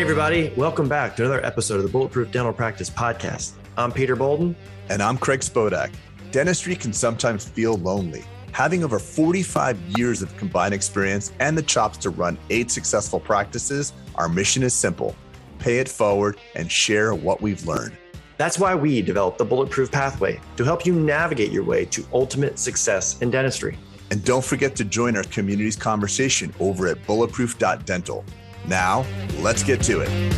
Hey, everybody, welcome back to another episode of the Bulletproof Dental Practice Podcast. I'm Peter Boulden. And I'm Craig Spodak. Dentistry can sometimes feel lonely. Having over 45 years of combined experience and the chops to run eight successful practices, our mission is simple pay it forward and share what we've learned. That's why we developed the Bulletproof Pathway to help you navigate your way to ultimate success in dentistry. And don't forget to join our community's conversation over at bulletproof.dental. Now, let's get to it.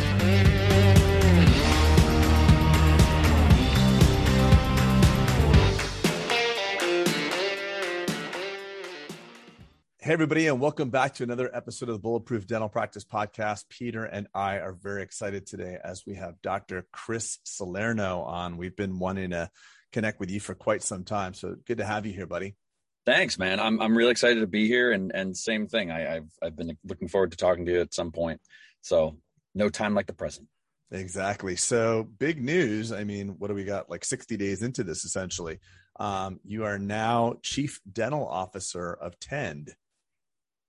Hey, everybody, and welcome back to another episode of the Bulletproof Dental Practice Podcast. Peter and I are very excited today as we have Dr. Chris Salerno on. We've been wanting to connect with you for quite some time, so good to have you here, buddy. Thanks, man. I'm I'm really excited to be here, and and same thing. I, I've I've been looking forward to talking to you at some point. So no time like the present. Exactly. So big news. I mean, what do we got? Like 60 days into this, essentially. Um, you are now Chief Dental Officer of Tend.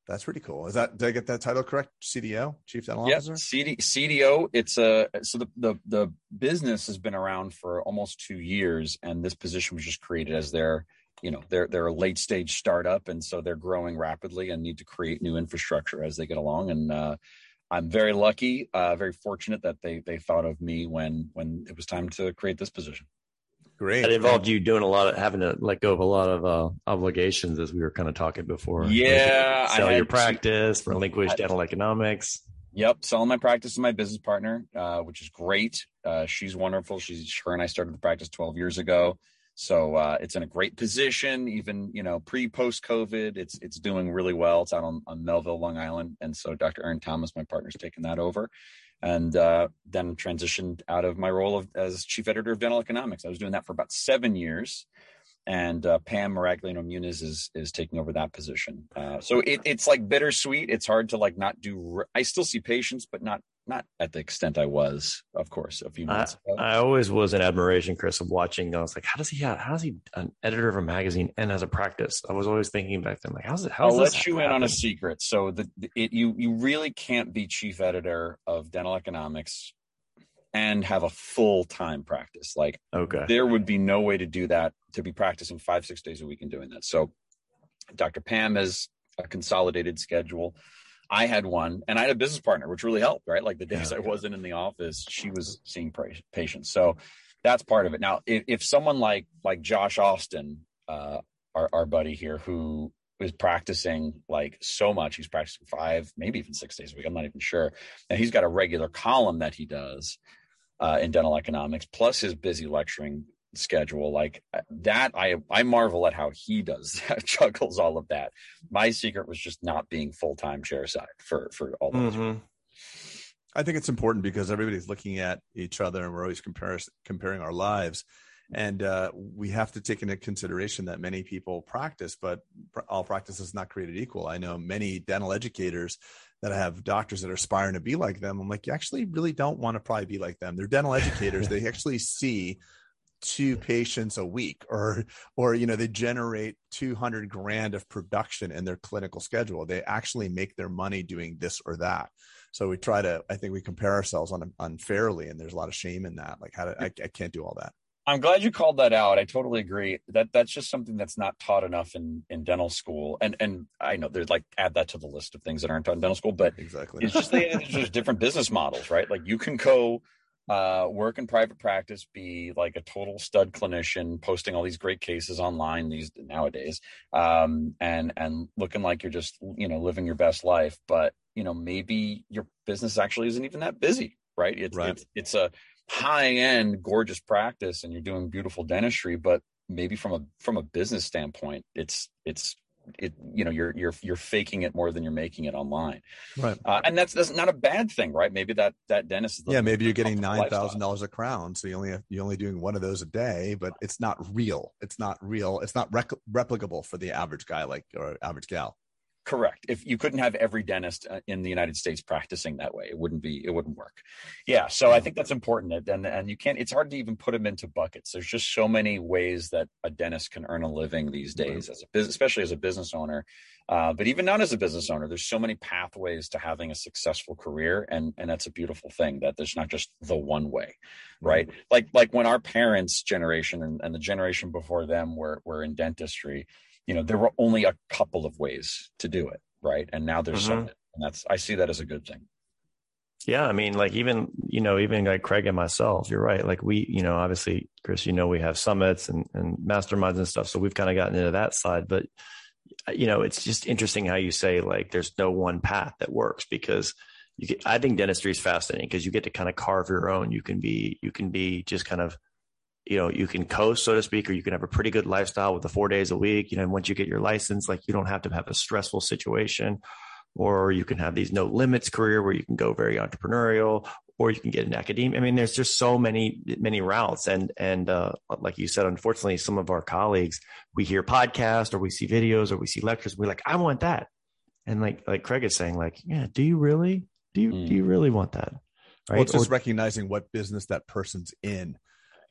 That's pretty cool. Is that did I get that title correct? CDO, Chief Dental yeah, Officer. CD, CDO. It's a so the, the the business has been around for almost two years, and this position was just created as their you know they're they're a late stage startup, and so they're growing rapidly and need to create new infrastructure as they get along. And uh, I'm very lucky, uh, very fortunate that they they thought of me when when it was time to create this position. Great. That involved you doing a lot of having to let go of a lot of uh, obligations, as we were kind of talking before. Yeah, sell I your had- practice, relinquish I- dental economics. Yep, selling my practice to my business partner, uh, which is great. Uh, she's wonderful. She's her and I started the practice 12 years ago, so uh, it's in a great position. Even you know pre post COVID, it's it's doing really well. It's out on, on Melville, Long Island, and so Dr. Aaron Thomas, my partner's taken that over, and uh, then transitioned out of my role of, as chief editor of dental economics. I was doing that for about seven years. And uh, Pam Maragliano Muniz is is taking over that position. Uh, so it, it's like bittersweet. It's hard to like not do. I still see patients, but not not at the extent I was, of course, a few I, months ago. I always was in admiration, Chris, of watching. I was like, how does he have? How does he an editor of a magazine and has a practice? I was always thinking back then, like, how's it? How I'll let you in on a secret. So the it, you you really can't be chief editor of dental economics and have a full time practice. Like Okay. there would be no way to do that to be practicing five six days a week and doing that. So Dr. Pam has a consolidated schedule. I had one, and I had a business partner, which really helped. Right, like the days Yeah. I wasn't in the office, she was seeing patients. So that's part of it. Now, if, if someone like like Josh Austin, uh, our our buddy here, who is practicing like so much, he's practicing five, maybe even six days a week. I'm not even sure. And he's got a regular column that he does uh, in dental economics, plus his busy lecturing schedule. Like uh, that, I I marvel at how he does that, juggles all of that. My secret was just not being full time chair side for for all those. Mhm. I think it's important because everybody's looking at each other and we're always compare, comparing our lives. And uh, we have to take into consideration that many people practice, but pr- all practice is not created equal. I know many dental educators that have doctors that are aspiring to be like them. I'm like, you actually really don't want to probably be like them. They're dental educators. they actually see two patients a week or or you know they generate 200 grand of production in their clinical schedule they actually make their money doing this or that so we try to i think we compare ourselves on unfairly and there's a lot of shame in that like how to, I, I can't do all that I'm glad you called that out. I totally agree. That that's just something that's not taught enough in in dental school. And and I know there's like add that to the list of things that aren't taught in dental school, but exactly it's just they, just different business models, right? Like you can go uh, work in private practice, be like a total stud clinician, posting all these great cases online these nowadays, um, and and looking like you're just you know living your best life. But you know maybe your business actually isn't even that busy, right? It's Right. it's it's a high end, gorgeous practice, and you're doing beautiful dentistry, but maybe from a from a business standpoint, it's it's it you know you're you're you're faking it more than you're making it online. Right. Uh, and that's that's not a bad thing, right? Maybe that that dentist. Is yeah maybe you're getting nine thousand dollars a crown so you only have, you're only doing one of those a day but it's not real. It's not real. It's not rec- replicable for the average guy like or average gal Correct. If you couldn't have every dentist uh, in the United States practicing that way, it wouldn't be it wouldn't work. Yeah, so I think that's important, and and you can't. It's hard to even put them into buckets. There's just so many ways that a dentist can earn a living these days, as a business, especially as a business owner. Uh, but even not as a business owner, there's so many pathways to having a successful career, and and that's a beautiful thing that there's not just the one way, right? Like like when our parents' generation and, and the generation before them were were in dentistry, you know, there were only a couple of ways to do it, right? And now there's mm-hmm. so and that's I see that as a good thing. Yeah, I mean, like even you know, even like Craig and myself, you're right. Like we, you know, obviously, Chris, you know, we have summits and, and masterminds and stuff, so we've kind of gotten into that side. But you know, it's just interesting how you say like there's no one path that works because you get. I think dentistry is fascinating because you get to kind of carve your own. You can be, you can be just kind of, you know, you can coast, so to speak, or you can have a pretty good lifestyle with the four days a week. You know, once you get your license, like you don't have to have a stressful situation or you can have these no limits career where you can go very entrepreneurial or you can get an academia. I mean, there's just so many, many routes. And, and, uh, like you said, unfortunately, some of our colleagues, we hear podcasts or we see videos or we see lectures. We're like, I want that. And like, like Craig is saying, like, yeah, do you really, do you, mm. do you really want that? Right. Well, it's just or, recognizing what business that person's in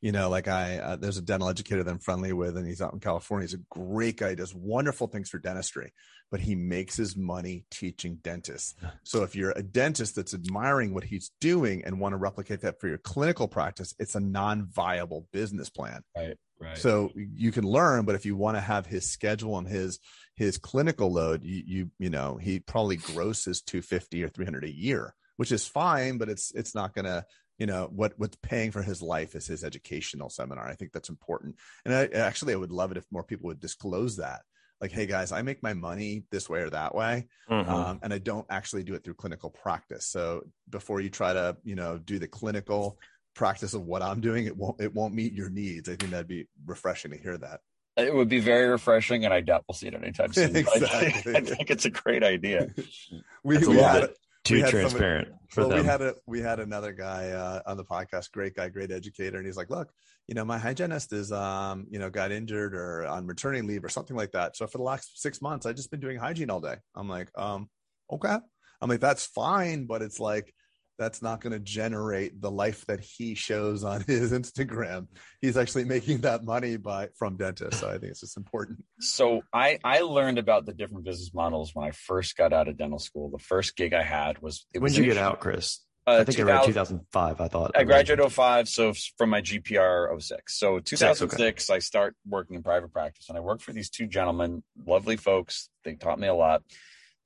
you know, like I, uh, there's a dental educator that I'm friendly with, and he's out in California. He's a great guy. He does wonderful things for dentistry, but he makes his money teaching dentists. So if you're a dentist that's admiring what he's doing and want to replicate that for your clinical practice, it's a non-viable business plan. Right. Right. So you can learn, but if you want to have his schedule and his his clinical load, you you you know he probably grosses 250 or 300 a year, which is fine, but it's it's not going to you know what what's paying for his life is his educational seminar i think that's important and I, actually i would love it if more people would disclose that like hey guys i make my money this way or that way mm-hmm. um, and i don't actually do it through clinical practice so before you try to you know do the clinical practice of what i'm doing it won't it won't meet your needs i think that'd be refreshing to hear that it would be very refreshing, and I doubt we'll see it anytime soon. exactly. I, think it's a great idea. we, we had, too transparent somebody, for well, them. We had a we had another guy uh, on the podcast, great guy, great educator, and he's like, "Look, you know, my hygienist is, um, you know, got injured or on maternity leave or something like that. So for the last six months, I've just been doing hygiene all day." I'm like, um, okay. I'm like, that's fine, but it's like that's not going to generate the life that he shows on his Instagram. He's actually making that money by from dentists. So I think it's just important. So I I learned about the different business models when I first got out of dental school. The first gig I had was when did you get out, Chris? Uh, I think I read 2005. I thought I graduated 05, so from my GPR 06. So 2006, okay. I start working in private practice, and I worked for these two gentlemen, lovely folks. They taught me a lot.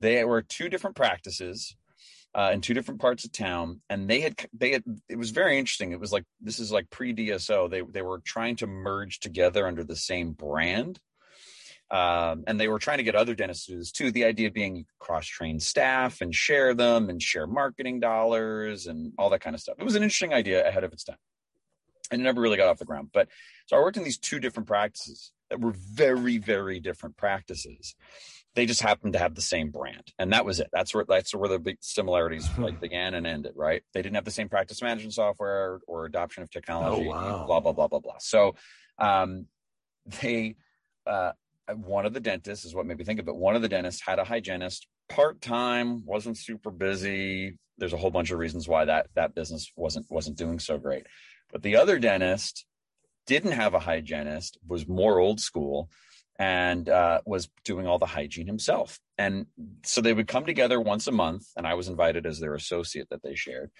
They were two different practices uh, in two different parts of town, and they had they had it was very interesting. It was like this is like pre DSO. They they were trying to merge together under the same brand. Um, and they were trying to get other dentists to do this too. The idea being cross train staff and share them and share marketing dollars and all that kind of stuff. It was an interesting idea ahead of its time. And it never really got off the ground. But so I worked in these two different practices that were very, very different practices they just happened to have the same brand and that was it. That's where that's where the big similarities like began and ended right? They didn't have the same practice management software or adoption of technology oh, wow. blah blah blah blah blah. So um, they uh, one of the dentists is what made me think of it. One of the dentists had a hygienist part-time wasn't super busy. There's a whole bunch of reasons why that that business wasn't wasn't doing so great. But the other dentist didn't have a hygienist was more old school and uh, was doing all the hygiene himself. And so they would come together once a month, and I was invited as their associate that they shared.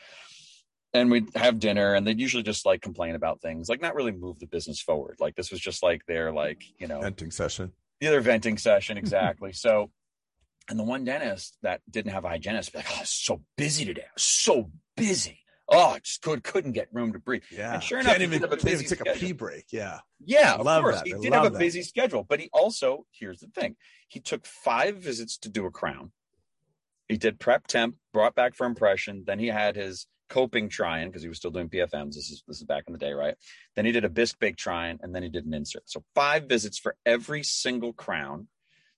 And we'd have dinner, and they'd usually just like complain about things, like not really move the business forward. Like this was just like their like you know venting session. the other venting session exactly. so, and the one dentist that didn't have a hygienist, like, oh, so busy today, I was so busy oh, I just could couldn't get room to breathe. Yeah, and sure enough, can't even, can't even take schedule. a pee break. Yeah, yeah, of love course. That. He I did have a that. busy schedule, but he also here's the thing: he took five visits to do a crown. He did prep temp, brought back for impression. Then he had his coping try-in because he was still doing PFMs. This is this is back in the day, right? Then he did a bisque bake try-in, and then he did an insert. So five visits for every single crown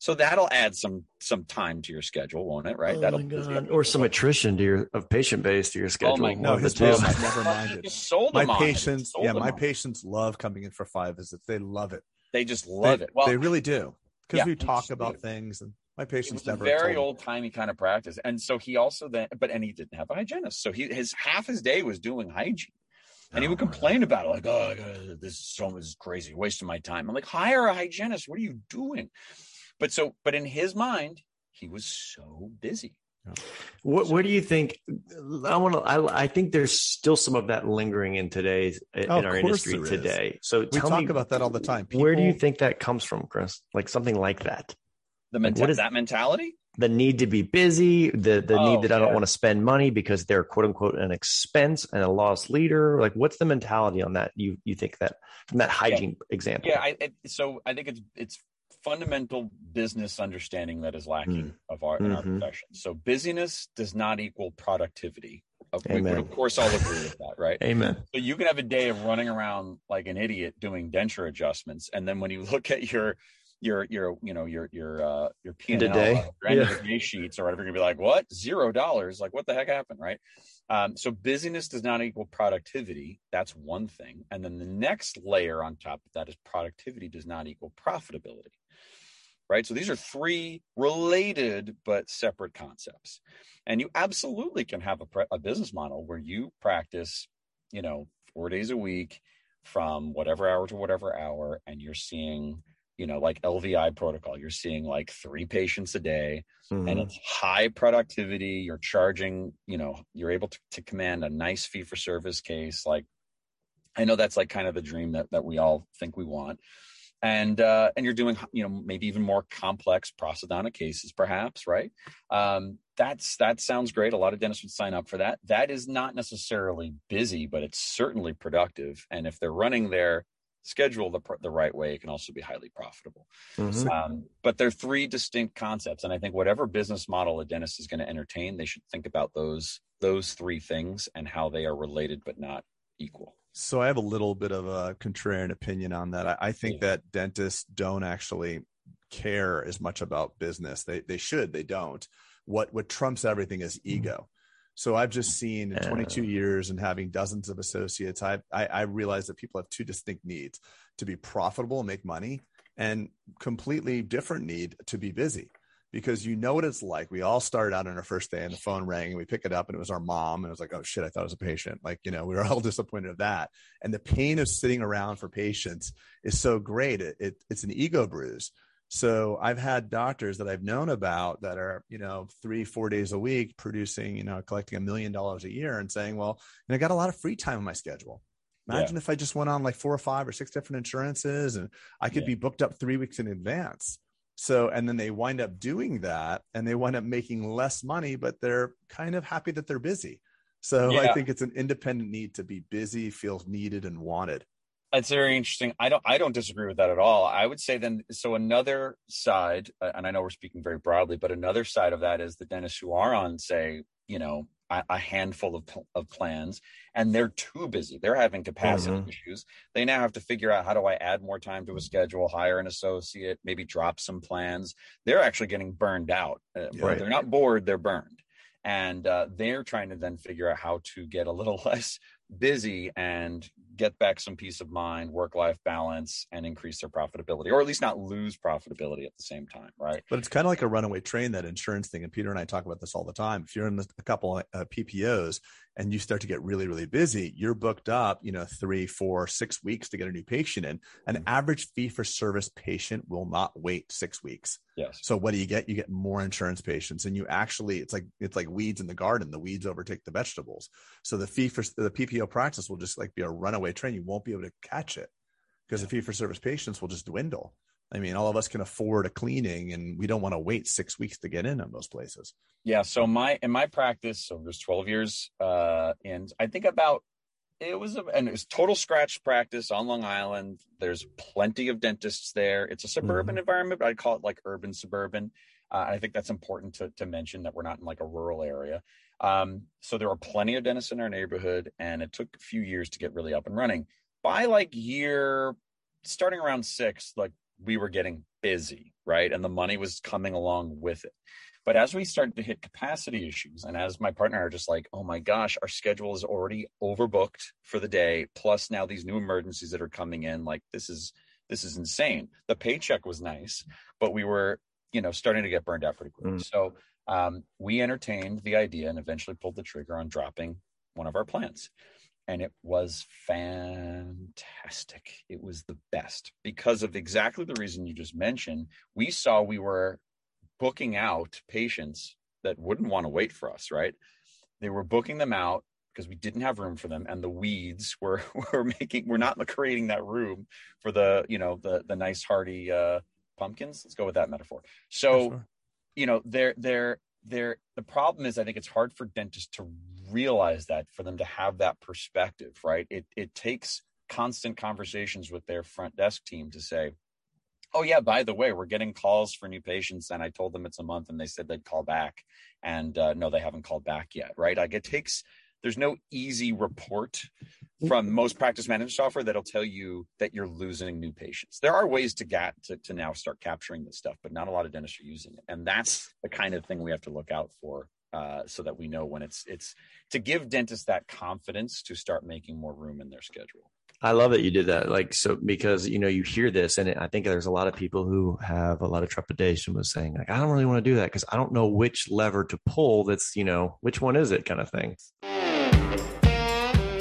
so that'll add some some time to your schedule, won't it? Right? Oh that'll or some attrition to your of patient base to your schedule. Oh my no, his patients never minded. Sold my patients, yeah, my patients love coming in for five visits. They love it. They just love they, it. Well, they really do because yeah, we talk about things and my patients never very old timey kind of practice. And so he also then, but and he didn't have a hygienist, so he his half his day was doing hygiene. And he would oh, complain about it, like, "Oh, God, this is so this is crazy, wasting my time." I'm like, "Hire a hygienist. What are you doing?" But so but in his mind he was so busy what, where do you think? I want to. I, I think there's still some of that lingering in today's Oh, in of our industry there is. today. So We tell talk me, about that all the time. where do you think that comes from, Chris? Like something like that. the Like, menta- what is- that mentality The need to be busy, the the Oh, need that I don't want to spend money because they're quote unquote an expense and a lost leader. Like, what's the mentality on that? You you think that from that hygiene example? yeah I, I so i think it's it's fundamental business understanding that is lacking of our in our Mhm. profession so busyness does not equal productivity Uh, we would Amen. of course all agree with that right Amen. So you can have a day of running around like an idiot doing denture adjustments, and then when you look at your your your you know your your uh your P and End of day. L your Yeah. of the day sheets or whatever, you're gonna be like, what zero dollars? Like what the heck happened, right? Um, so busyness does not equal productivity. That's one thing, and then the next layer on top of that is productivity does not equal profitability. Right. So these are three related but separate concepts. And you absolutely can have a, pre- a business model where you practice, you know, four days a week from whatever hour to whatever hour, and you're seeing, you know, like LVI protocol, you're seeing like three patients a day, and Mhm. it's high productivity. You're charging, you know, you're able to, to command a nice fee for service case. Like, I know that's like kind of the dream that that we all think we want and uh, and you're doing you know maybe even more complex prosthodontic cases perhaps right? Um, that's that sounds great. A lot of dentists would sign up for that. That is not necessarily busy but it's certainly productive. And if they're running their schedule the, the right way it can also be highly profitable. Mhm. um, but they're three distinct concepts. And i think whatever business model a dentist is going to entertain they should think about those those three things and how they are related but not equal So I have a little bit of a contrarian opinion on that. I, I think Yeah. that dentists don't actually care as much about business. They they should, they don't. What what trumps everything is mm-hmm. ego. So I've just seen in 22 years and having dozens of associates, I, I I realize that people have two distinct needs: to be profitable and make money, and completely different need to be busy. Because you know what it's like. We all started out on our first day and the phone rang and we pick it up and it was our mom. And it was like, oh shit, I thought it was a patient. Like, you know, we were all disappointed of that. And the pain of sitting around for patients is so great. It, it it's an ego bruise. So I've had doctors that I've known about that are, you know, three, four days a week producing, you know, collecting a million dollars a year and saying, well, and I got a lot of free time on my schedule. Imagine if I just went on like four or five or six different insurances and I could Yeah. be booked up three weeks in advance. So, and then they wind up doing that and they wind up making less money, but they're kind of happy that they're busy. So I think it's an independent need to be busy, feel needed and wanted. That's very interesting. I don't I don't disagree with that at all. I would say then so another side, uh, and I know we're speaking very broadly, but another side of that is the dentists who are on, say, you know, a, a handful of of plans, and they're too busy. They're having capacity Mhm. issues. They now have to figure out how do I add more time to a schedule, hire an associate, maybe drop some plans. They're actually getting burned out. Uh, Yeah. Right. They're not bored; they're burned, and uh, they're trying to then figure out how to get a little less busy and get back some peace of mind, work life balance, and increase their profitability, or at least not lose profitability at the same time, right? But it's kind of like a runaway train, that insurance thing. And Peter and I talk about this all the time. If you're in a couple uh, PPOs and you start to get really, really busy, you're booked up, you know, three, four, six weeks to get a new patient in. An Mhm. average fee for service patient will not wait six weeks. Yes. So what do you get? You get more insurance patients, and you actually it's like it's like weeds in the garden. The weeds overtake the vegetables. So the fee for the PPO practice will just like be a runaway train. You won't be able to catch it because the fee for service patients will just dwindle. I mean, all of us can afford a cleaning, and we don't want to wait six weeks to get in on those places. Yeah. So my in my practice, so there's 12 years, uh, and I think about it was a, and it was total scratch practice on Long Island. There's plenty of dentists there. It's a suburban environment, but I call it like urban suburban. Uh, I think that's important to to mention that we're not in like a rural area. Um, so there are plenty of dentists in our neighborhood, and it took a few years to get really up and running. By like year starting around six, like we were getting busy, right? And the money was coming along with it. But as we started to hit capacity issues, and as my partner are just like, oh my gosh, our schedule is already overbooked for the day, plus now these new emergencies that are coming in, like this is this is insane. The paycheck was nice, but we were, you know, starting to get burned out pretty quickly. Mm. So um, we entertained the idea and eventually pulled the trigger on dropping one of our plans. And it was fantastic. It was the best because of exactly the reason you just mentioned. We saw we were booking out patients that wouldn't want to wait for us, right? They were booking them out because we didn't have room for them and the weeds were were making we're not creating that room for the you know the the nice hardy uh pumpkins let's go with that metaphor so sure. you know they're they're they're the problem is i think it's hard for dentists to realize that for them to have that perspective right? It it takes constant conversations with their front desk team to say oh yeah by the way we're getting calls for new patients and i told them it's a month and they said they'd call back and uh, no they haven't called back yet right? Like it takes there's no easy report from most practice management software that'll tell you that you're losing new patients. There are ways to get to, to now start capturing this stuff, but not a lot of dentists are using it. And that's the kind of thing we have to look out for uh, so that we know when it's it's to give dentists that confidence to start making more room in their schedule. I love that you did that. Like, so because, you know, you hear this and I think there's a lot of people who have a lot of trepidation with saying like, I don't really want to do that because I don't know which lever to pull. That's, you know, which one is it kind of thing.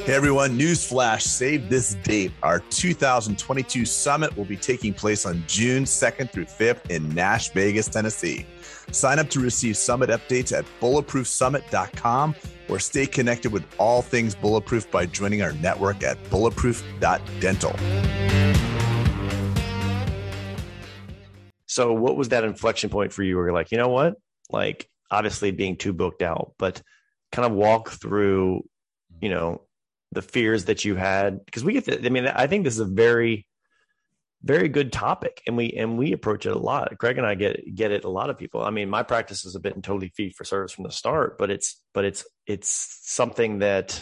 Hey everyone, newsflash, save this date. Our 2022 summit will be taking place on June 2nd through 5th in Nash Vegas, Tennessee. Sign up to receive summit updates at bulletproofsummit.com or stay connected with all things bulletproof by joining our network at bulletproof.dental. So, what was that inflection point for you where you're like, you know what? Like, obviously being too booked out, but kind of walk through, you know, the fears that you had because we get to, I mean, I think this is a very, very good topic and we and we approach it a lot. Craig and i get get it a lot of people. I mean my practice has been totally fee for service from the start but it's but it's it's something that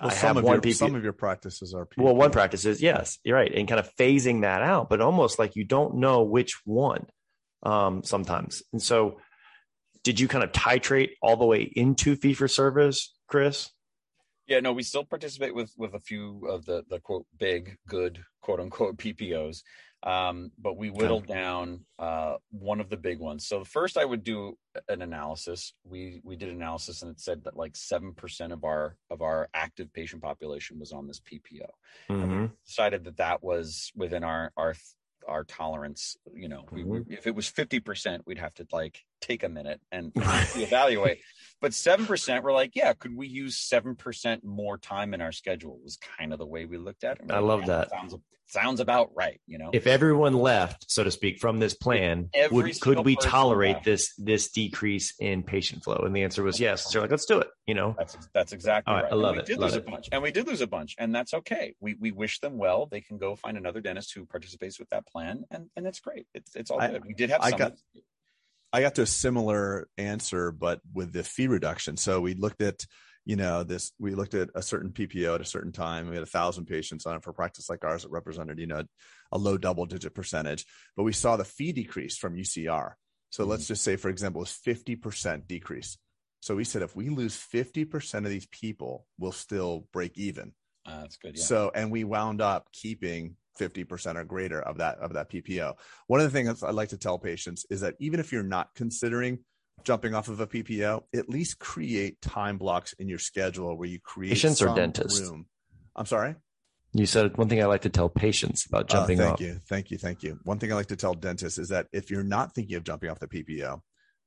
well, I have one your, people, some of your practices are well one practice is yes you're right and kind of phasing that out but almost like you don't know which one um sometimes. And so did you kind of titrate all the way into fee for service chris yeah, no, we still participate with with a few of the the quote big good quote unquote PPOs, um, but we whittled okay. down uh, one of the big ones. So first, I would do an analysis. We we did analysis, and it said that like seven percent of our of our active patient population was on this PPO, mm-hmm. decided that that was within our our our tolerance you know we, mm-hmm. if it was 50% we'd have to like take a minute and evaluate but 7% we're like yeah could we use 7% more time in our schedule? was kind of the way we looked at it. I love that. sounds, sounds about right you know? If everyone left so to speak from this plan would, could we tolerate left. this this decrease in patient flow? And the answer was yes. So like let's do it you know? That's that's exactly right, right. i love we it. did love lose it. a bunch. And we did lose a bunch. And that's okay. We we wish them well. They can go find another dentist who participates with that plan. And and that's great. It's it's all I, good. We did have I got I got to a similar answer, but with the fee reduction. So we looked at you know this we looked at a certain ppo at a certain time we had a thousand patients on it for practice like ours that represented you know a low double digit percentage but we saw the fee decrease from ucr so mm-hmm. let's just say for example it was 50% decrease so we said if we lose 50% of these people we'll still break even uh, that's good yeah. so and we wound up keeping 50% or greater of that of that ppo one of the things i like to tell patients is that even if you're not considering jumping off of a PPO, at least create time blocks in your schedule where you create patients or dentists. Room. I'm sorry. You said one thing I like to tell patients about uh, jumping uh, thank off. you, thank you, thank you. One thing I like to tell dentists is that if you're not thinking of jumping off the PPO,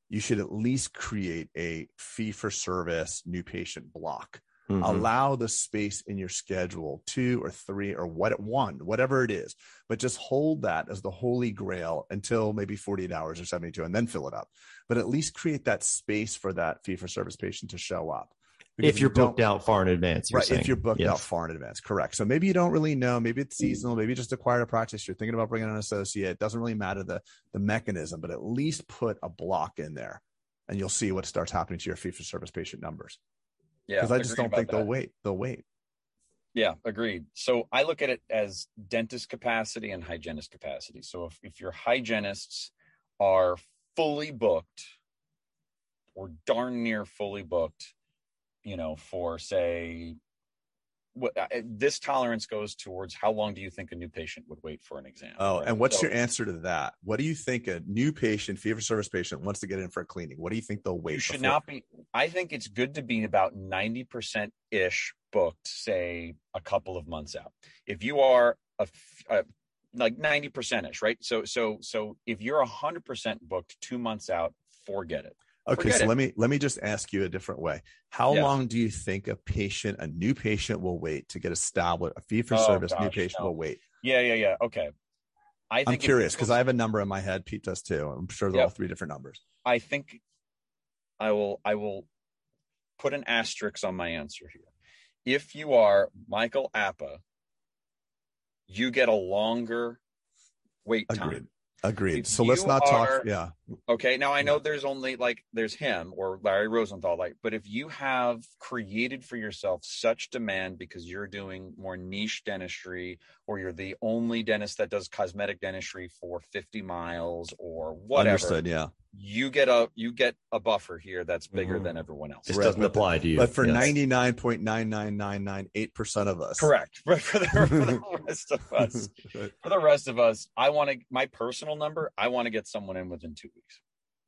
you should at least create a fee for service new patient block Mm-hmm. Allow the space in your schedule, two or three or what one, whatever it is, but just hold that as the holy grail until maybe 48 hours or 72 and then fill it up. But at least create that space for that fee for service patient to show up. Because if you're you booked out far in advance, right? Saying. If you're booked yes. out far in advance, correct. So maybe you don't really know. Maybe it's seasonal. Maybe you just acquired a practice. You're thinking about bringing an associate. It doesn't really matter the the mechanism, but at least put a block in there, and you'll see what starts happening to your fee for service patient numbers. Yeah. Because I just don't think that. they'll wait. They'll wait. Yeah, agreed. So I look at it as dentist capacity and hygienist capacity. So if, if your hygienists are fully booked or darn near fully booked, you know, for say what, uh, this tolerance goes towards how long do you think a new patient would wait for an exam? Oh, right? and what's so, your answer to that? What do you think a new patient, fee for service patient, wants to get in for a cleaning? What do you think they'll wait? You should before? not be. I think it's good to be about ninety percent ish booked, say a couple of months out, if you are a, a like 90% ish, right? So, so, so if you're a hundred percent booked two months out, forget it. Okay, Forget so it. let me let me just ask you a different way. How Yes. long do you think a patient, a new patient, will wait to get established? A fee for Oh, service new patient no. will wait. Yeah, yeah, yeah. Okay. I think I'm curious because I have a number in my head. Pete does too. I'm sure they're Yep. all three different numbers. I think I will I will put an asterisk on my answer here. If you are Michael Apa, you get a longer wait time. Agreed. Agreed. If So let's you not talk. Yeah. Okay. Now I know there's only like there's him or Larry Rosenthal, like, but if you have created for yourself such demand because you're doing more niche dentistry or you're the only dentist that does cosmetic dentistry for 50 miles or whatever, Understood. Yeah. you get a you get a buffer here that's bigger Mhm. than everyone else. This Right, doesn't but- apply to you. But for Yes. ninety nine point nine nine nine nine eight percent of us, Correct. But for the, for the rest of us, for the rest of us, I want to my personal number. I want to get someone in within two weeks.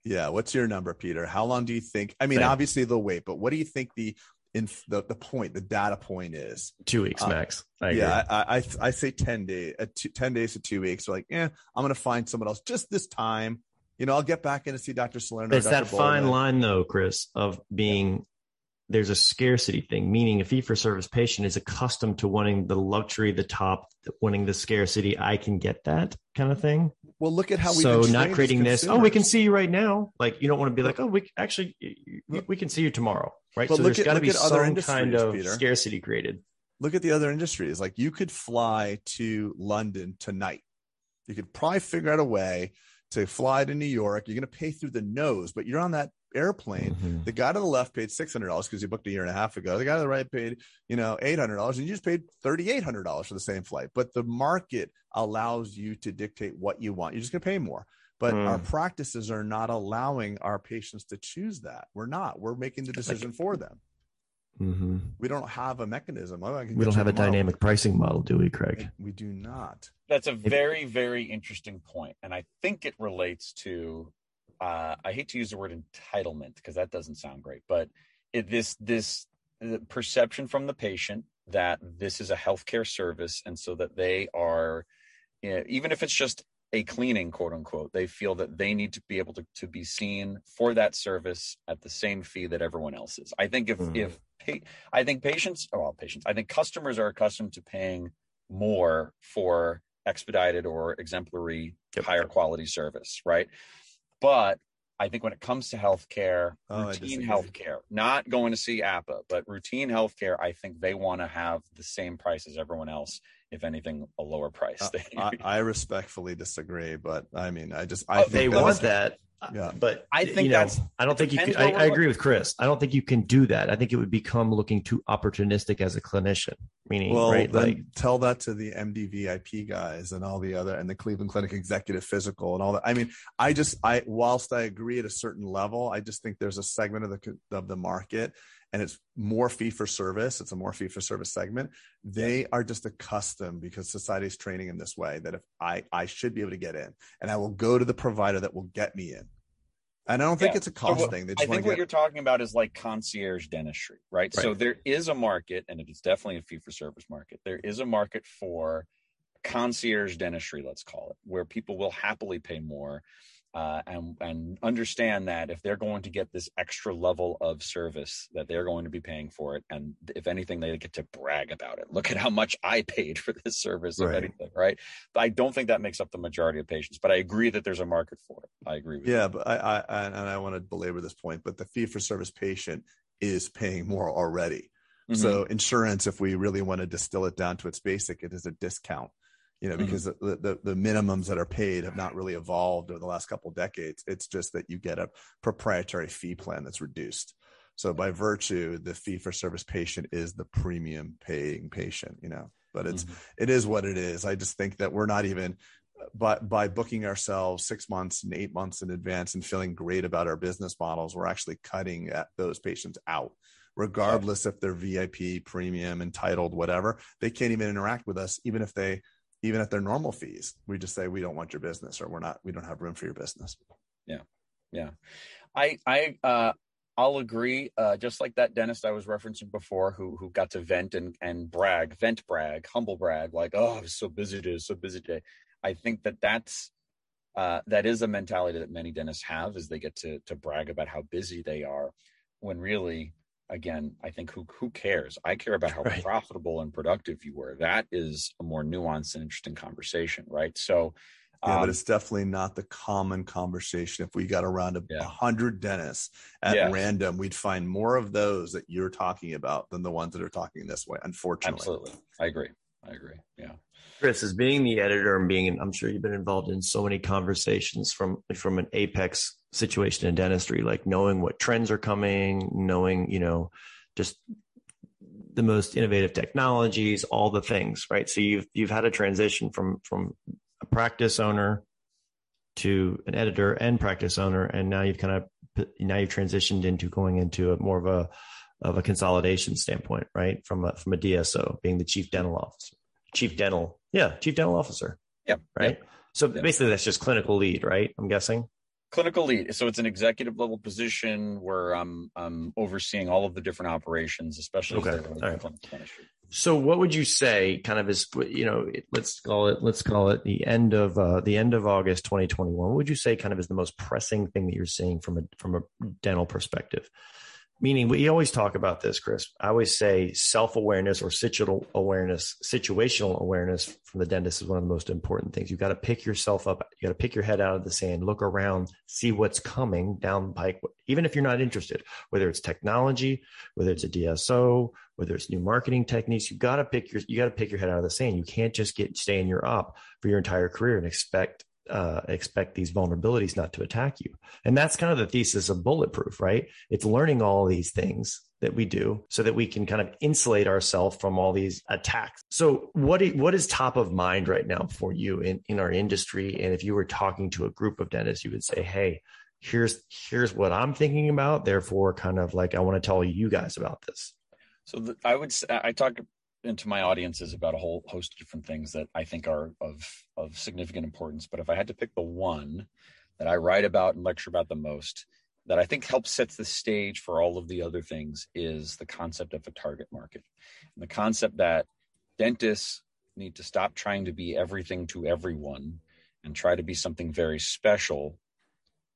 Yeah. What's your number, Peter? How long do you think? I mean, Same. obviously they'll wait, but what do you think the in the, the point, the data point is? two weeks Uh, max. I yeah, I, I I say ten days, uh, two, ten days to two weeks. So like, yeah, I'm gonna find someone else just this time. You know, I'll get back in to see Dr. Salerno. But it's or that Dr. fine line though, Chris, of being there's a scarcity thing, meaning a fee for service patient is accustomed to wanting the luxury, the top, wanting the scarcity. I can get that kind of thing. Well, look at how we so not creating this. Oh, we can see you right now. Like you don't want to be like, oh, we actually we can see you tomorrow, right? But So look there's at- got to be at other some kind of Peter. scarcity created. Look at the other industries. Like you could fly to London tonight. You could probably figure out a way to fly to New York. You're going to pay through the nose, but you're on that airplane. Mhm. The guy to the left paid six hundred dollars because he booked a year and a half ago. The guy to the right paid, you know, eight hundred dollars, and you just paid thirty eight hundred dollars for the same flight. But the market allows you to dictate what you want. You're just going to pay more. But Hmm. our practices are not allowing our patients to choose that. We're not. We're making the decision for them. Mhm. We don't have a mechanism. I can We don't have a tomorrow. dynamic pricing model, do we, Craig? We do not. That's a very very interesting point, and I think it relates to. Uh, I hate to use the word entitlement because that doesn't sound great, but it, this this the perception from the patient that this is a healthcare service, and so that they are, you know, even if it's just a cleaning, quote unquote, they feel that they need to be able to, to be seen for that service at the same fee that everyone else is. I think if Mhm. if pa- I think patients, oh, well, patients, I think customers are accustomed to paying more for expedited or exemplary Yep. higher quality service, right? But I think when it comes to healthcare, Oh, routine disagree. healthcare, not going to see Apa, but routine healthcare, I think they want to have the same price as everyone else. If anything, a lower price. Uh, I, I respectfully disagree, but I mean, I just I Oh, think they want that. Uh, yeah. But I think you know, that's- I don't think you. Can, I, I agree with Chris. I don't think you can do that. I think it would become looking too opportunistic as a clinician. Meaning, Well, right? then Like, tell that to the MD VIP guys and all the other and the Cleveland Clinic Executive Physical and all that. I mean, I just I whilst I agree at a certain level, I just think there's a segment of the of the market and it's more fee for service. It's a more fee for service segment. They are just accustomed because society is training in this way that if I I should be able to get in and I will go to the provider that will get me in. And I don't think Yeah. it's a cost what- thing. They I think what get you're talking about is like concierge dentistry, right? So there is a market, and it is definitely a fee for service market. There is a market for concierge dentistry, let's call it, where people will happily pay more. Uh, and and understand that if they're going to get this extra level of service, that they're going to be paying for it, and if anything, they get to brag about it. Look at how much I paid for this service, Right. anything, right? But I don't think that makes up the majority of patients, but I agree that there's a market for it. I agree with you. Yeah, but I, I, and I want to belabor this point, but the fee for service patient is paying more already. Mhm. So insurance, if we really want to distill it down to its basic, it is a discount. You know, Mhm. because the, the the minimums that are paid have not really evolved over the last couple of decades. It's just that you get a proprietary fee plan that's reduced. So by virtue, the fee for service patient is the premium paying patient. You know, but it's Mhm. it is what it is. I just think that we're not even by by booking ourselves six months and eight months in advance and feeling great about our business models, we're actually cutting at those patients out, regardless if they're VIP, premium, entitled, whatever. They can't even interact with us, even if they even at their normal fees. We just say we don't want your business or we're not we don't have room for your business. Yeah. Yeah i I uh I'll agree. Uh, just like that dentist I was referencing before, who who got to vent and and brag, vent brag, humble brag, like, oh, I so busy today, so busy today. I think that that's uh, that is a mentality that many dentists have, is they get to to brag about how busy they are, when really, again, I think who who cares? I care about how right. profitable and productive you were. That is a more nuanced and interesting conversation, right? So yeah, um, but it's definitely not the common conversation. If we got around a yeah. hundred dentists at yes. random, we'd find more of those that you're talking about than the ones that are talking this way. Unfortunately, absolutely, I agree. I agree. Yeah, Chris, as being the editor and being, I'm sure you've been involved in so many conversations from from an apex situation in dentistry, like knowing what trends are coming, knowing you know, just the most innovative technologies, all the things, right? So you've you've had a transition from from a practice owner to an editor and practice owner, and now you've kind of now you've transitioned into going into a more of a of a consolidation standpoint, right? From a from a DSO, being the chief dental officer, chief dental, yeah, chief dental officer, yeah, right. Yeah. So basically, that's just clinical lead, right? I'm guessing clinical lead. So it's an executive level position where I'm I'm overseeing all of the different operations, especially okay. Right. So what would you say kind of is you know let's call it let's call it the end of uh, the end of August 2021 what would you say kind of is the most pressing thing that you're seeing from a from a dental perspective meaning we always talk about this chris. I always say self-awareness or situational awareness situational awareness from the dentist is one of the most important things. You've got to pick yourself up you got to pick your head out of the sand look around see what's coming down the pike even if you're not interested whether it's technology whether it's a dso whether it's new marketing techniques you got to pick your you got to pick your head out of the sand. You can't just get stay in your op for your entire career and expect uh, expect these vulnerabilities not to attack you. And that's kind of the thesis of bulletproof, right? It's learning all these things that we do so that we can kind of insulate ourselves from all these attacks. So what, what is top of mind right now for you in, in our industry? And if you were talking to a group of dentists, you would say, Hey, here's, here's what I'm thinking about. Therefore, kind of like, I want to tell you guys about this. So the, I would, I talk into my audiences about a whole host of different things that I think are of of significant importance. But if I had to pick the one that I write about and lecture about the most, that I think helps sets the stage for all of the other things, is the concept of a target market, and the concept that dentists need to stop trying to be everything to everyone and try to be something very special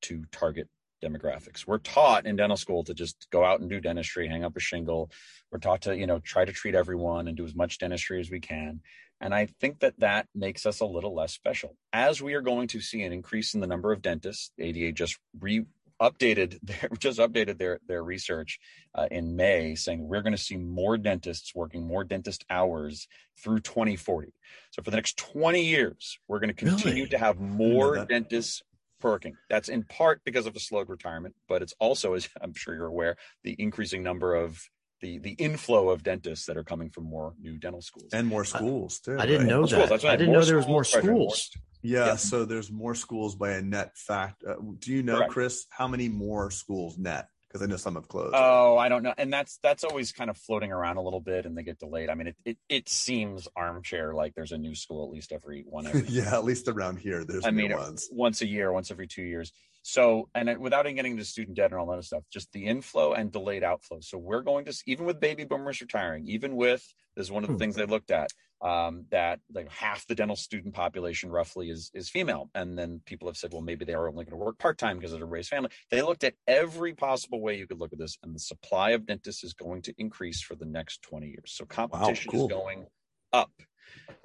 to target demographics. We're taught in dental school to just go out and do dentistry, hang up a shingle. We're taught to, you know, try to treat everyone and do as much dentistry as we can. And I think that that makes us a little less special. As we are going to see an increase in the number of dentists, ADA just re updated their just updated their their research uh, in May saying we're going to see more dentists working more dentist hours through 2040. So for the next 20 years, we're going to continue really? to have more dentists perking. That's in part because of a slowed retirement, but it's also, as I'm sure you're aware, the increasing number of the the inflow of dentists that are coming from more new dental schools and more schools too. I, didn't right? know that. I didn't know there was more schools. Yeah, yeah, so there's more schools by a net fact. Uh, do you know, Correct. Chris, how many more schools net? Because I know some have closed. Oh, I don't know, and that's that's always kind of floating around a little bit, and they get delayed. I mean, it it, it seems armchair like there's a new school at least every one. Every yeah, at least around here, there's. I mean, ones. once a year, once every two years. So, and it, without even getting into student debt and all that other stuff, just the inflow and delayed outflow. So we're going to even with baby boomers retiring, even with this is one of the hmm. things they looked at um, that like half the dental student population roughly is is female and then people have said well maybe they are only going to work part-time because of a raised family they looked at every possible way you could look at this and the supply of dentists is going to increase for the next 20 years so competition wow, cool. is going up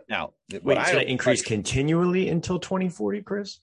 now wait it's going to increase like, continually until 2040 chris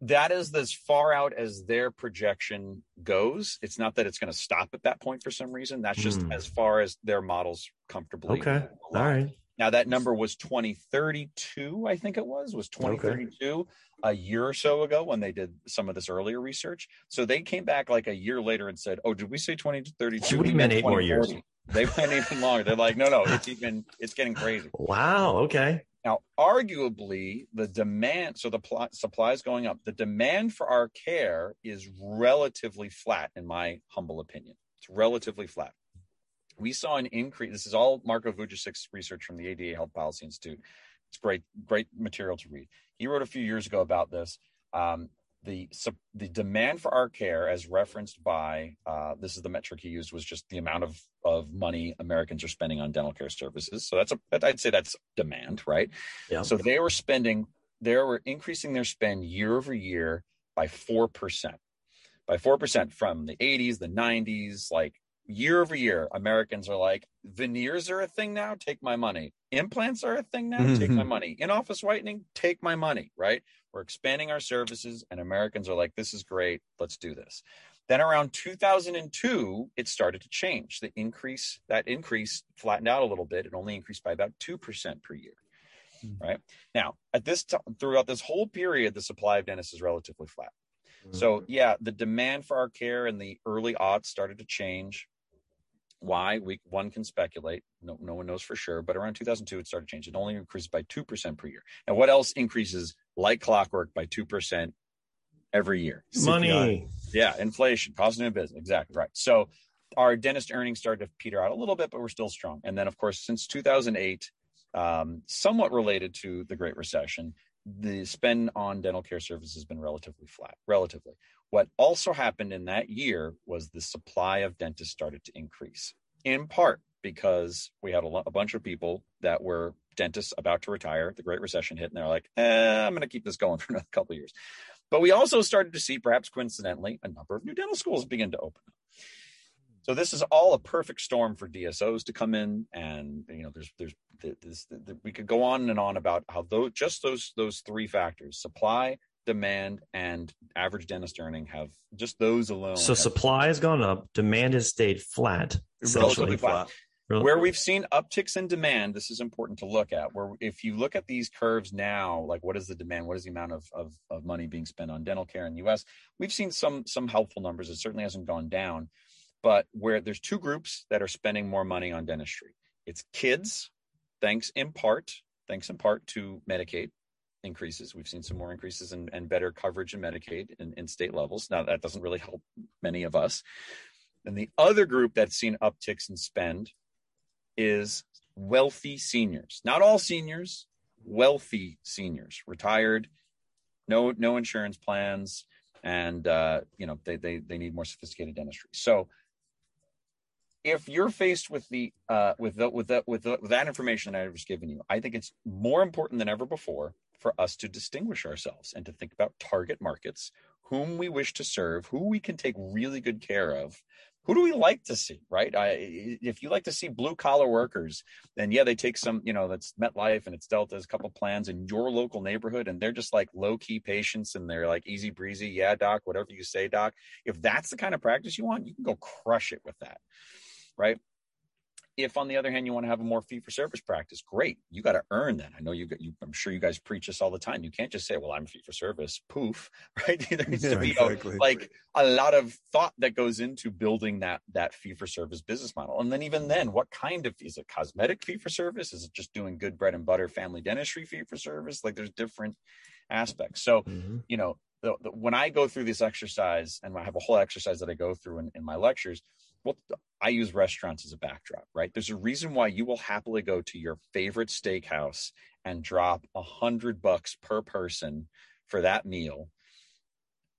that is as far out as their projection goes. It's not that it's going to stop at that point for some reason. That's just mm. as far as their models comfortably. Okay. All right. Now that number was 2032, I think it was, was 2032 okay. a year or so ago when they did some of this earlier research. So they came back like a year later and said, "Oh, did we say 2032?" We meant eight more years. They went even longer. They're like, "No, no, it's even it's getting crazy." Wow. Okay. Now, arguably, the demand, so the pl- supply is going up. The demand for our care is relatively flat, in my humble opinion. It's relatively flat we saw an increase. This is all Marco Vujicic's research from the ADA Health Policy Institute. It's great, great material to read. He wrote a few years ago about this. Um, the the demand for our care, as referenced by uh, this is the metric he used, was just the amount of of money Americans are spending on dental care services. So that's a I'd say that's demand, right? Yeah. So they were spending, they were increasing their spend year over year by four percent, by four percent from the 80s, the 90s, like year over year, Americans are like, veneers are a thing now, take my money. Implants are a thing now, mm-hmm. take my money. In office whitening, take my money, right? We're expanding our services, and Americans are like, this is great, let's do this. Then around 2002, it started to change. The increase, that increase flattened out a little bit. It only increased by about 2% per year. Mm-hmm. Right now, at this time, throughout this whole period, the supply of dentists is relatively flat. Mm-hmm. So, yeah, the demand for our care in the early odds started to change. Why? We one can speculate. No, no one knows for sure. But around 2002, it started changing. It only increased by two percent per year. And what else increases like clockwork by two percent every year? Money. CPI. Yeah, inflation, cost of doing business. Exactly right. So our dentist earnings started to peter out a little bit, but we're still strong. And then, of course, since 2008, um, somewhat related to the Great Recession, the spend on dental care services has been relatively flat, relatively. What also happened in that year was the supply of dentists started to increase, in part because we had a, a bunch of people that were dentists about to retire. The Great Recession hit, and they're like, eh, I'm going to keep this going for another couple of years. But we also started to see, perhaps coincidentally, a number of new dental schools begin to open up. So this is all a perfect storm for DSOs to come in, and you know, there's there's this, this, we could go on and on about how those just those those three factors: supply, demand and average dentist earning have just those alone. So supply has gone up, demand has stayed flat, relatively flat. Really? Where we've seen upticks in demand, this is important to look at. Where if you look at these curves now, like what is the demand, what is the amount of, of, of money being spent on dental care in the U.S., we've seen some some helpful numbers. It certainly hasn't gone down, but where there's two groups that are spending more money on dentistry, it's kids, thanks in part, thanks in part to Medicaid, increases. We've seen some more increases and, and better coverage in Medicaid in, in state levels. Now, that doesn't really help many of us. And the other group that's seen upticks in spend is wealthy seniors. Not all seniors, wealthy seniors, retired, no no insurance plans, and uh, you know they, they they need more sophisticated dentistry. So if you're faced with the uh, with the, with the, with, the, with that information that I've just given you, I think it's more important than ever before for us to distinguish ourselves and to think about target markets, whom we wish to serve, who we can take really good care of. Who do we like to see, right? I, if you like to see blue collar workers, then yeah, they take some, you know, that's MetLife and it's Delta's couple plans in your local neighborhood, and they're just like low key patients and they're like easy breezy. Yeah, doc, whatever you say, doc. If that's the kind of practice you want, you can go crush it with that, right? If on the other hand you want to have a more fee for service practice great you got to earn that. I know you, you i'm sure you guys preach this all the time. You can't just say well i'm fee for service poof right? There needs to be exactly. a, like a lot of thought that goes into building that that fee for service business model. And then even then what kind of is it cosmetic fee for service is it just doing good bread and butter family dentistry fee for service like there's different aspects. So mm-hmm. you know the, the, when i go through this exercise and i have a whole exercise that i go through in, in my lectures well, I use restaurants as a backdrop, right? There's a reason why you will happily go to your favorite steakhouse and drop a hundred bucks per person for that meal.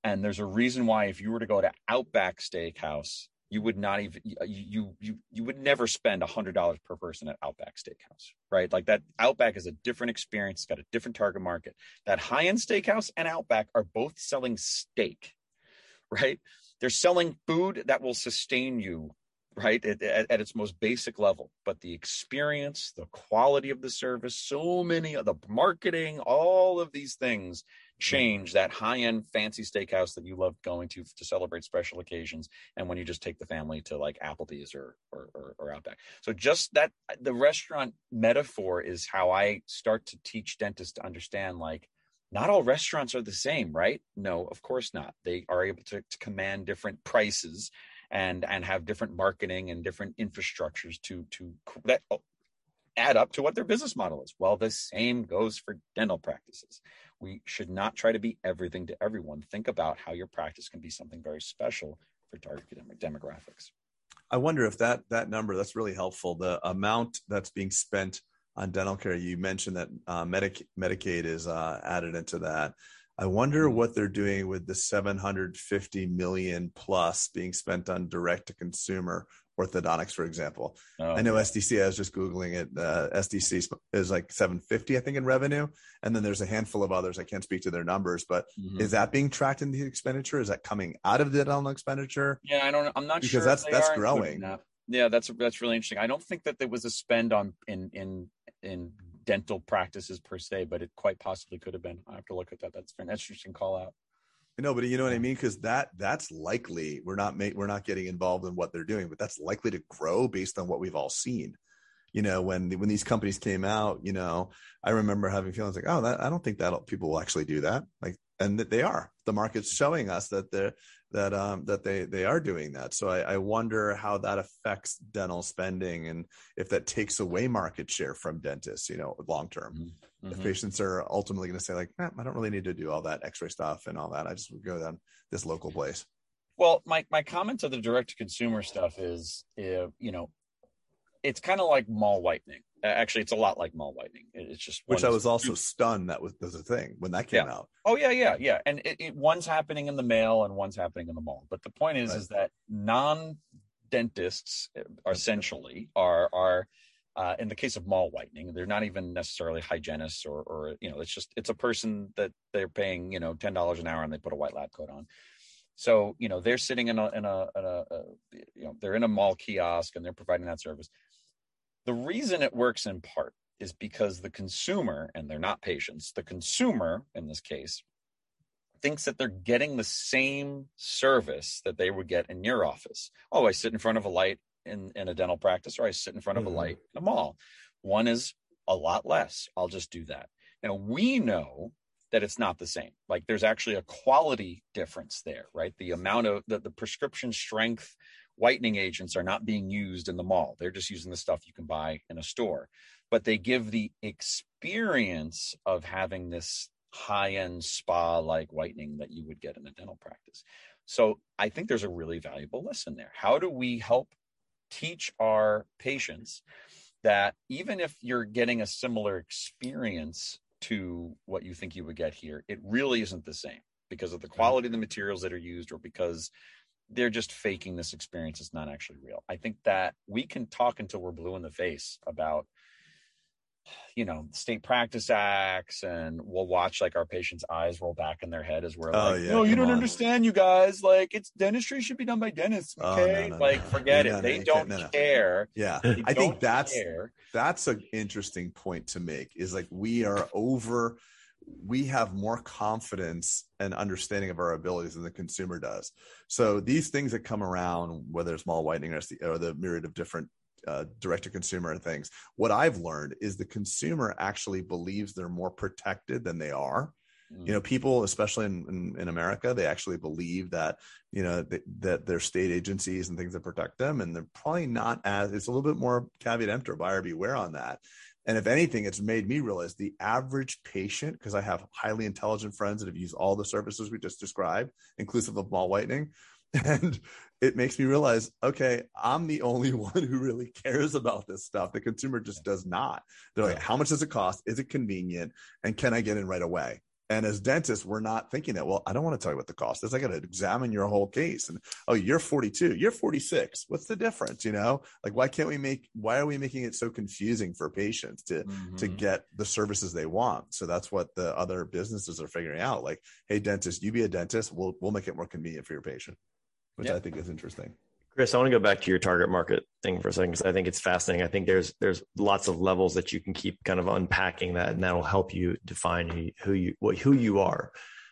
And there's a reason why if you were to go to Outback Steakhouse, you would not even you you you would never spend a hundred dollars per person at Outback Steakhouse, right? Like that Outback is a different experience, it's got a different target market. That high-end steakhouse and Outback are both selling steak, right? They're selling food that will sustain you, right, at, at, at, its most basic level. But the experience, the quality of the service, so many of the marketing, all of these things mm-hmm. change that high end fancy steakhouse that you love going to to celebrate special occasions and when you just take the family to like applebee's or, or or, or outback so just that the restaurant metaphor is how i start to teach dentists to understand like not all restaurants are the same, right? No, of course not. They are able to, to command different prices and and have different marketing and different infrastructures to to that oh, add up to what their business model is. Well, the same goes for dental practices. We should not try to be everything to everyone. Think about how your practice can be something very special for target demographics. I wonder if that that number that's really helpful. The amount that's being spent on dental care. You mentioned that uh, Medic- Medicaid is uh, added into that. I wonder what they're doing with the 750 million plus being spent on direct to consumer orthodontics, for example. Oh, I know SDC, I was just Googling it. Uh, SDC is like 750, I think, in revenue. And then there's a handful of others. I can't speak to their numbers, but mm-hmm. is that being tracked in the expenditure? Is that coming out of the dental expenditure? Yeah, I don't I'm not because sure. Because that's, that's growing. Yeah, that's, that's really interesting. I don't think that there was a spend on in, in, in dental practices per se, but it quite possibly could have been. I have to look at that. That's an interesting call out. Know, but you know what I mean? Because that that's likely we're not ma- we're not getting involved in what they're doing, but that's likely to grow based on what we've all seen. You know, when when these companies came out, you know, I remember having feelings like, oh, that, I don't think that people will actually do that. Like, and that they are. The market's showing us that they're that um, that they they are doing that. So I, I, wonder how that affects dental spending and if that takes away market share from dentists, you know, long term. Mm-hmm. If patients are ultimately going to say like, eh, I don't really need to do all that X-ray stuff and all that. I just would go down this local place. Well, my my comment to the direct to consumer stuff is, if, you know, it's kind of like mall whitening. Actually, it's a lot like mall whitening. It's just which I was also stunned that was, was a thing when that came yeah. out. Oh yeah, yeah, yeah. And it, it, one's happening in the mail and one's happening in the mall. But the point is, right. is that non dentists uh, essentially are are uh, in the case of mall whitening, they're not even necessarily hygienists or or you know, it's just it's a person that they're paying you know ten dollars an hour and they put a white lab coat on. So you know they're sitting in a in a, in a, a you know they're in a mall kiosk and they're providing that service the reason it works in part is because the consumer, and they're not patients, the consumer in this case thinks that they're getting the same service that they would get in your office. Oh, I sit in front of a light in, in a dental practice, or I sit in front of mm-hmm. a light in a mall. One is a lot less. I'll just do that. Now, we know that it's not the same. Like there's actually a quality difference there, right? The amount of the, the prescription strength whitening agents are not being used in the mall. They're just using the stuff you can buy in a store. But they give the experience of having this high end spa like whitening that you would get in a dental practice. So I think there's a really valuable lesson there. How do we help teach our patients that even if you're getting a similar experience to what you think you would get here, it really isn't the same because of the mm-hmm. quality of the materials that are used or because they're just faking this experience. It's not actually real. I think that we can talk until we're blue in the face about, you know, state practice acts, and we'll watch like our patients' eyes roll back in their head as we're oh, like, yeah, "No, you don't on. understand, you guys. Like, it's dentistry should be done by dentists. Oh, okay, oh, no, no, like, no. forget it. they don't care. Yeah, I think that's care. that's an interesting point to make. Is like we are over we have more confidence and understanding of our abilities than the consumer does. So these things that come around, whether it's mall whitening or, or the myriad of different uh, direct to consumer things, what I've learned is the consumer actually believes they're more protected than they are. You know, mm. people, especially in, in, in America, they actually believe that, you know, that, that there's state agencies and things that protect them. And they're probably not as, it's a little bit more caveat emptor, buyer beware on that. And if anything, it's made me realize the average patient, because I have highly intelligent friends that have used all the services we just described, inclusive of mall whitening. And it makes me realize, okay, I'm the only one who really cares about this stuff. The consumer just does not. They're like, how much does it cost? Is it convenient? And can I get in right away? And as dentists, we're not thinking that, well, I don't want to tell you what the cost is. I got to examine your whole case. And oh, you're 42, you're 46. What's the difference? You know, like why can't we make, why are we making it so confusing for patients to, mm-hmm. to get the services they want? So that's what the other businesses are figuring out. Like, hey, dentist, you be a dentist. We'll, we'll make it more convenient for your patient, which yep. I think is interesting. Chris, I want to go back to your target market thing for a second because I think it's fascinating. I think there's there's lots of levels that you can keep kind of unpacking that, and that will help you define who you what who you are.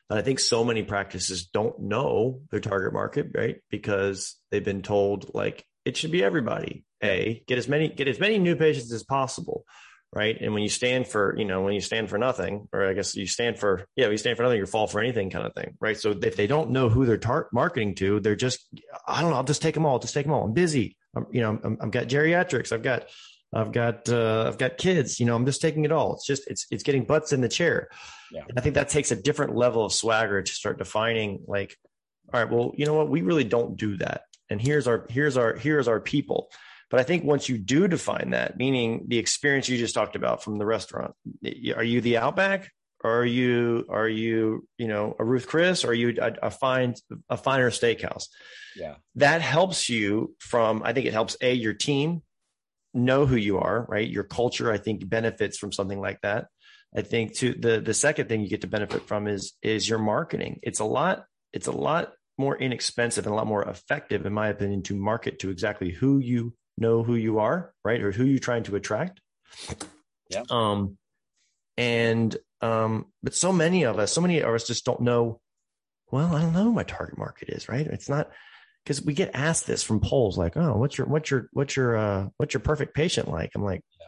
But I think so many practices don't know their target market, right? Because they've been told like it should be everybody. A get as many get as many new patients as possible right? And when you stand for, you know, when you stand for nothing, or I guess you stand for, yeah, you stand for nothing, you fall for anything kind of thing, right? So if they don't know who they're tar- marketing to, they're just, I don't know, I'll just take them all, just take them all. I'm busy. I'm, you know, i have got geriatrics. I've got, I've got, uh, I've got kids. You know, I'm just taking it all. It's just, it's, it's getting butts in the chair. Yeah. I think that takes a different level of swagger to start defining, like, all right, well, you know what, we really don't do that. And here's our, here's our, here's our people but I think once you do define that, meaning the experience you just talked about from the restaurant, are you the Outback are you are you you know a Ruth Chris or are you a, a fine a finer steakhouse? Yeah, that helps you from. I think it helps a your team know who you are, right? Your culture, I think, benefits from something like that. I think to the the second thing you get to benefit from is is your marketing. It's a lot. It's a lot more inexpensive and a lot more effective, in my opinion, to market to exactly who you know who you are, right, or who you're trying to attract. Yeah. Um, and um, but so many of us, so many of us just don't know. Well, I don't know who my target market is, right? It's not because we get asked this from polls, like, "Oh, what's your what's your what's your uh, what's your perfect patient like?" I'm like, yeah.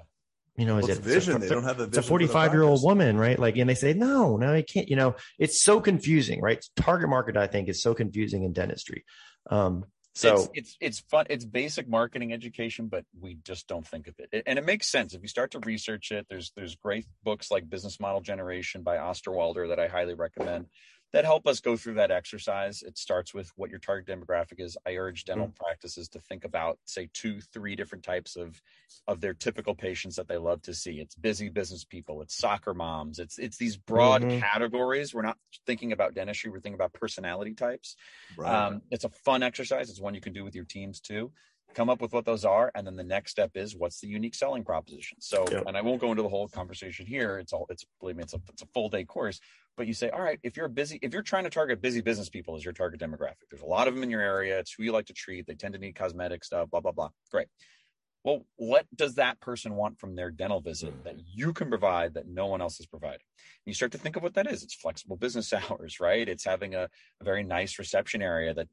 you know, is well, it vision? A, they don't have a It's a 45 year old woman, right? Like, and they say, "No, no, I can't." You know, it's so confusing, right? Target market, I think, is so confusing in dentistry. Um, so it's, it's, it's fun. It's basic marketing education, but we just don't think of it. And it makes sense if you start to research it. There's there's great books like Business Model Generation by Osterwalder that I highly recommend that help us go through that exercise. It starts with what your target demographic is. I urge dental mm-hmm. practices to think about, say, two, three different types of of their typical patients that they love to see. It's busy business people, it's soccer moms, it's it's these broad mm-hmm. categories. We're not thinking about dentistry, we're thinking about personality types. Right. Um, it's a fun exercise. It's one you can do with your teams too come up with what those are and then the next step is what's the unique selling proposition? So yep. and i won't go into the whole conversation here. It's all it's believe me it's a, it's a full day course but you say all right if you're busy if you're trying to target busy business people as your target demographic there's a lot of them in your area it's who you like to treat they tend to need cosmetic stuff blah blah blah. Great. Well what does that person want from their dental visit hmm. that you can provide that no one else is providing? And you start to think of what that is. It's flexible business hours right? It's having a, a very nice reception area that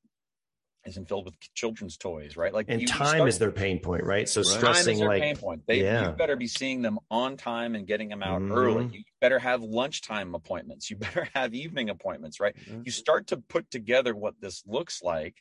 isn't filled with children's toys, right? Like, and you, time you is their pain point, right? So right. stressing like pain point. They yeah. you better be seeing them on time and getting them out mm-hmm. early. You better have lunchtime appointments. You better have evening appointments, right? Mm-hmm. You start to put together what this looks like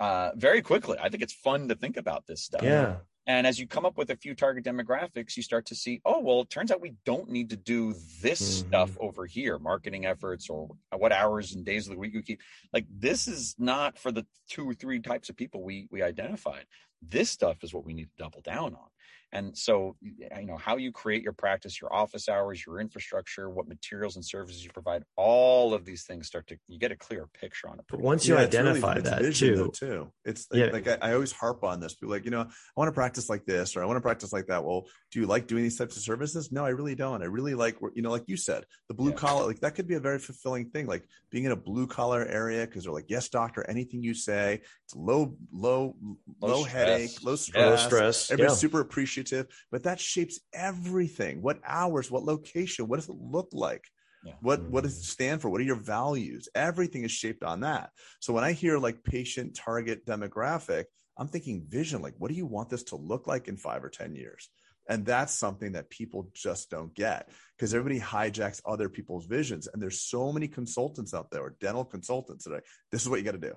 uh, very quickly. I think it's fun to think about this stuff. Yeah. And as you come up with a few target demographics, you start to see, oh, well, it turns out we don't need to do this mm-hmm. stuff over here, marketing efforts or what hours and days of the week we keep. Like this is not for the two or three types of people we we identified. This stuff is what we need to double down on. And so, you know, how you create your practice, your office hours, your infrastructure, what materials and services you provide, all of these things start to, you get a clear picture on it. But once you yeah, identify really, that too, though, too, it's like, yeah. like I, I, always harp on this. People like, you know, I want to practice like this, or I want to practice like that. Well, do you like doing these types of services? No, I really don't. I really like, you know, like you said, the blue yeah. collar, like that could be a very fulfilling thing. Like being in a blue collar area, because they're like, yes, doctor, anything you say, it's low, low, low, low headache, low stress. Low stress. Everybody's super appreciative appreciative, but that shapes everything. What hours, what location, what does it look like? Yeah. What what does mm-hmm. it stand for? What are your values? Everything is shaped on that. So when I hear like patient target demographic, I'm thinking vision. Like, what do you want this to look like in five or ten years? And that's something that people just don't get because everybody hijacks other people's visions. And there's so many consultants out there, or dental consultants that are, this is what you got to do.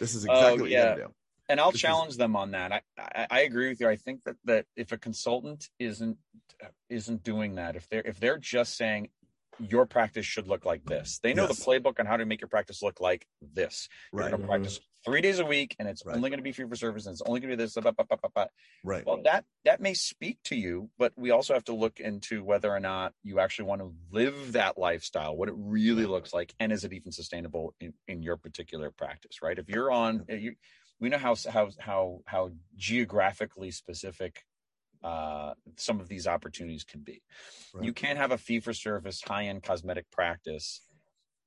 This is oh, exactly oh, what you got to do and I'll challenge is, them on that. I, I, I agree with you. I think that that if a consultant isn't isn't doing that, if they're if they're just saying your practice should look like this, they know yes. the playbook on how to make your practice look like this. You're right. going to mm-hmm. practice three days a week, and it's right. only going to be fee for service, and it's only going to be this. Blah, blah, blah, right. Well, that that may speak to you, but we also have to look into whether or not you actually want to live that lifestyle, what it really looks like, and is it even sustainable in, in your particular practice? Right. If you're on, you we know how how how how geographically specific uh, some of these opportunities can be. Right. You can't have a fee for service high end cosmetic practice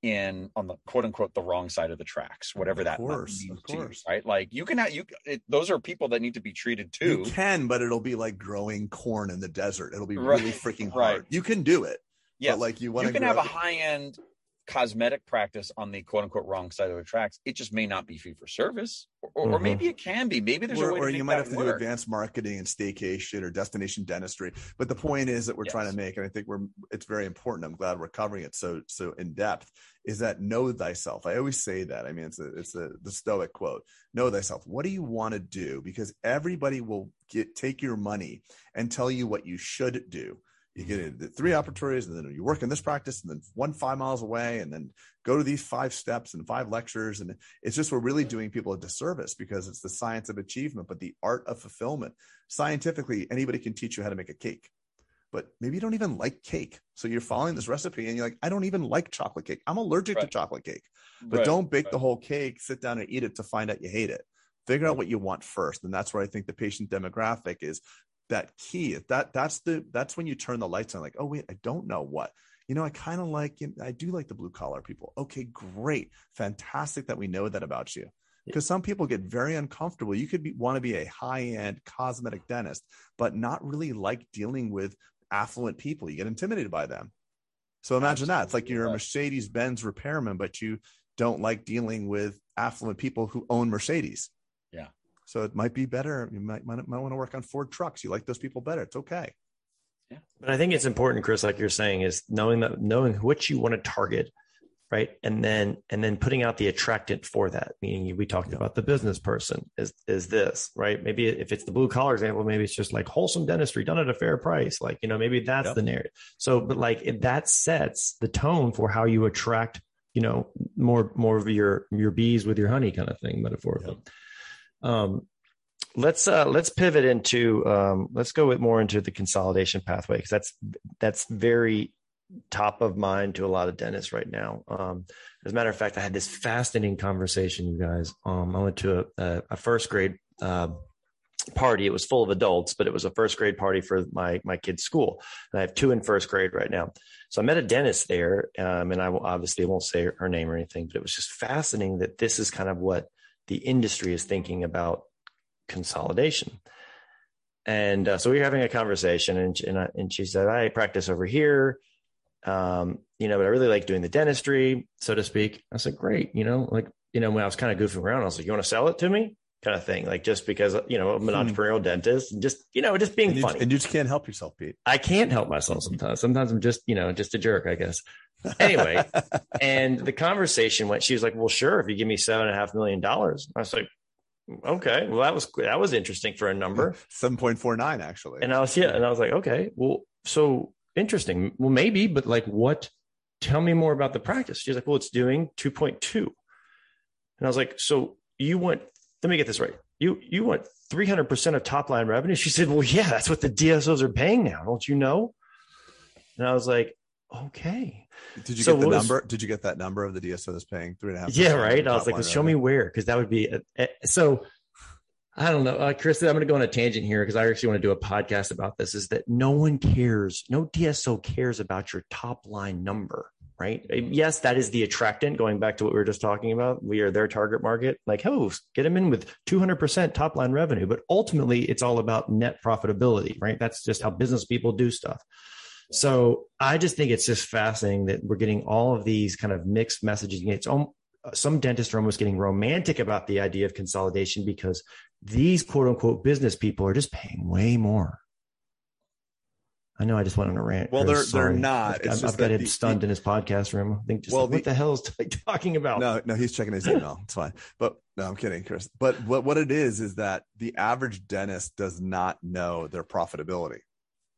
in on the quote unquote the wrong side of the tracks, whatever that course, means to right? Like you can have you it, those are people that need to be treated too. You can, but it'll be like growing corn in the desert. It'll be really freaking hard. Right. You can do it. Yeah, like you want. You can have a high end cosmetic practice on the quote unquote wrong side of the tracks, it just may not be fee for service, or, mm-hmm. or maybe it can be. Maybe there's or, a way. Or you might have to work. do advanced marketing and staycation or destination dentistry. But the point is that we're yes. trying to make, and I think we're it's very important. I'm glad we're covering it so so in depth. Is that know thyself? I always say that. I mean, it's a it's a the Stoic quote. Know thyself. What do you want to do? Because everybody will get take your money and tell you what you should do you get three opportunities and then you work in this practice and then one five miles away and then go to these five steps and five lectures and it's just we're really doing people a disservice because it's the science of achievement but the art of fulfillment scientifically anybody can teach you how to make a cake but maybe you don't even like cake. So you're following this recipe and you're like, I don't even like chocolate cake. I'm allergic right. to chocolate cake. But right. don't bake right. the whole cake, sit down and eat it to find out you hate it. Figure out what you want first. And that's where I think the patient demographic is that key. That that's the that's when you turn the lights on, like, oh wait, I don't know what. You know, I kind of like I do like the blue collar people. Okay, great. Fantastic that we know that about you because some people get very uncomfortable. You could be, want to be a high end cosmetic dentist, but not really like dealing with affluent people. You get intimidated by them. So imagine Absolutely. that. It's like you're a Mercedes Benz repairman, but you don't like dealing with affluent people who own Mercedes. Yeah. So it might be better. You might, might, might want to work on Ford trucks. You like those people better. It's okay. Yeah. But I think it's important, Chris, like you're saying, is knowing that knowing what you want to target right and then and then putting out the attractant for that meaning we talked about the business person is is this right maybe if it's the blue collar example maybe it's just like wholesome dentistry done at a fair price like you know maybe that's yep. the narrative so but like that sets the tone for how you attract you know more more of your your bees with your honey kind of thing metaphorically yep. Um let's uh let's pivot into um let's go with more into the consolidation pathway because that's that's very top of mind to a lot of dentists right now. Um, as a matter of fact, I had this fascinating conversation, you guys. Um, I went to a, a first grade uh, party. It was full of adults, but it was a first grade party for my my kid's school. And I have two in first grade right now. So I met a dentist there, um, and I will, obviously won't say her name or anything, but it was just fascinating that this is kind of what the industry is thinking about consolidation. And uh, so we were having a conversation, and and, I, and she said, "I practice over here." um, you know, but I really like doing the dentistry, so to speak. I said, great, you know, like, you know, when I was kind of goofing around, I was like, you want to sell it to me? Kind of thing. Like just because, you know, I'm an hmm. entrepreneurial dentist and just, you know, just being and you, funny. And you just can't help yourself, Pete. I can't help myself sometimes. Sometimes I'm just, you know, just a jerk, I guess. Anyway, and the conversation went, she was like, well, sure. If you give me seven and a half million dollars, I was like, okay, well, that was, that was interesting for a number. 7.49 actually. And I was, yeah. And I was like, okay, well, so interesting. Well, maybe, but like, what? Tell me more about the practice. She's like, well, it's doing 2.2. And I was like, so you want, let me get this right. You, you want 300% of top line revenue? She said, well, yeah, that's what the DSOs are paying now. Don't you know? And I was like, okay. Did you so get the was, number? Did you get that number of the DSO that's paying three and a half? Yeah, right. I was like, well, show me where, because that would be a, a, so I don't know, uh, Chris. I'm going to go on a tangent here because I actually want to do a podcast about this. Is that no one cares, no DSO cares about your top line number, right? Yes, that is the attractant. Going back to what we were just talking about, we are their target market. Like, oh, get them in with 200% top line revenue, but ultimately, it's all about net profitability, right? That's just how business people do stuff. So I just think it's just fascinating that we're getting all of these kind of mixed messages. It's some dentists are almost getting romantic about the idea of consolidation because these quote unquote business people are just paying way more. I know I just went on a rant. Well, they're they're not. I've, I've got him stunned the, in his podcast room. I think just well, like, what the, the hell is talking about? No, no, he's checking his email. it's fine. But no, I'm kidding, Chris. But what what it is is that the average dentist does not know their profitability.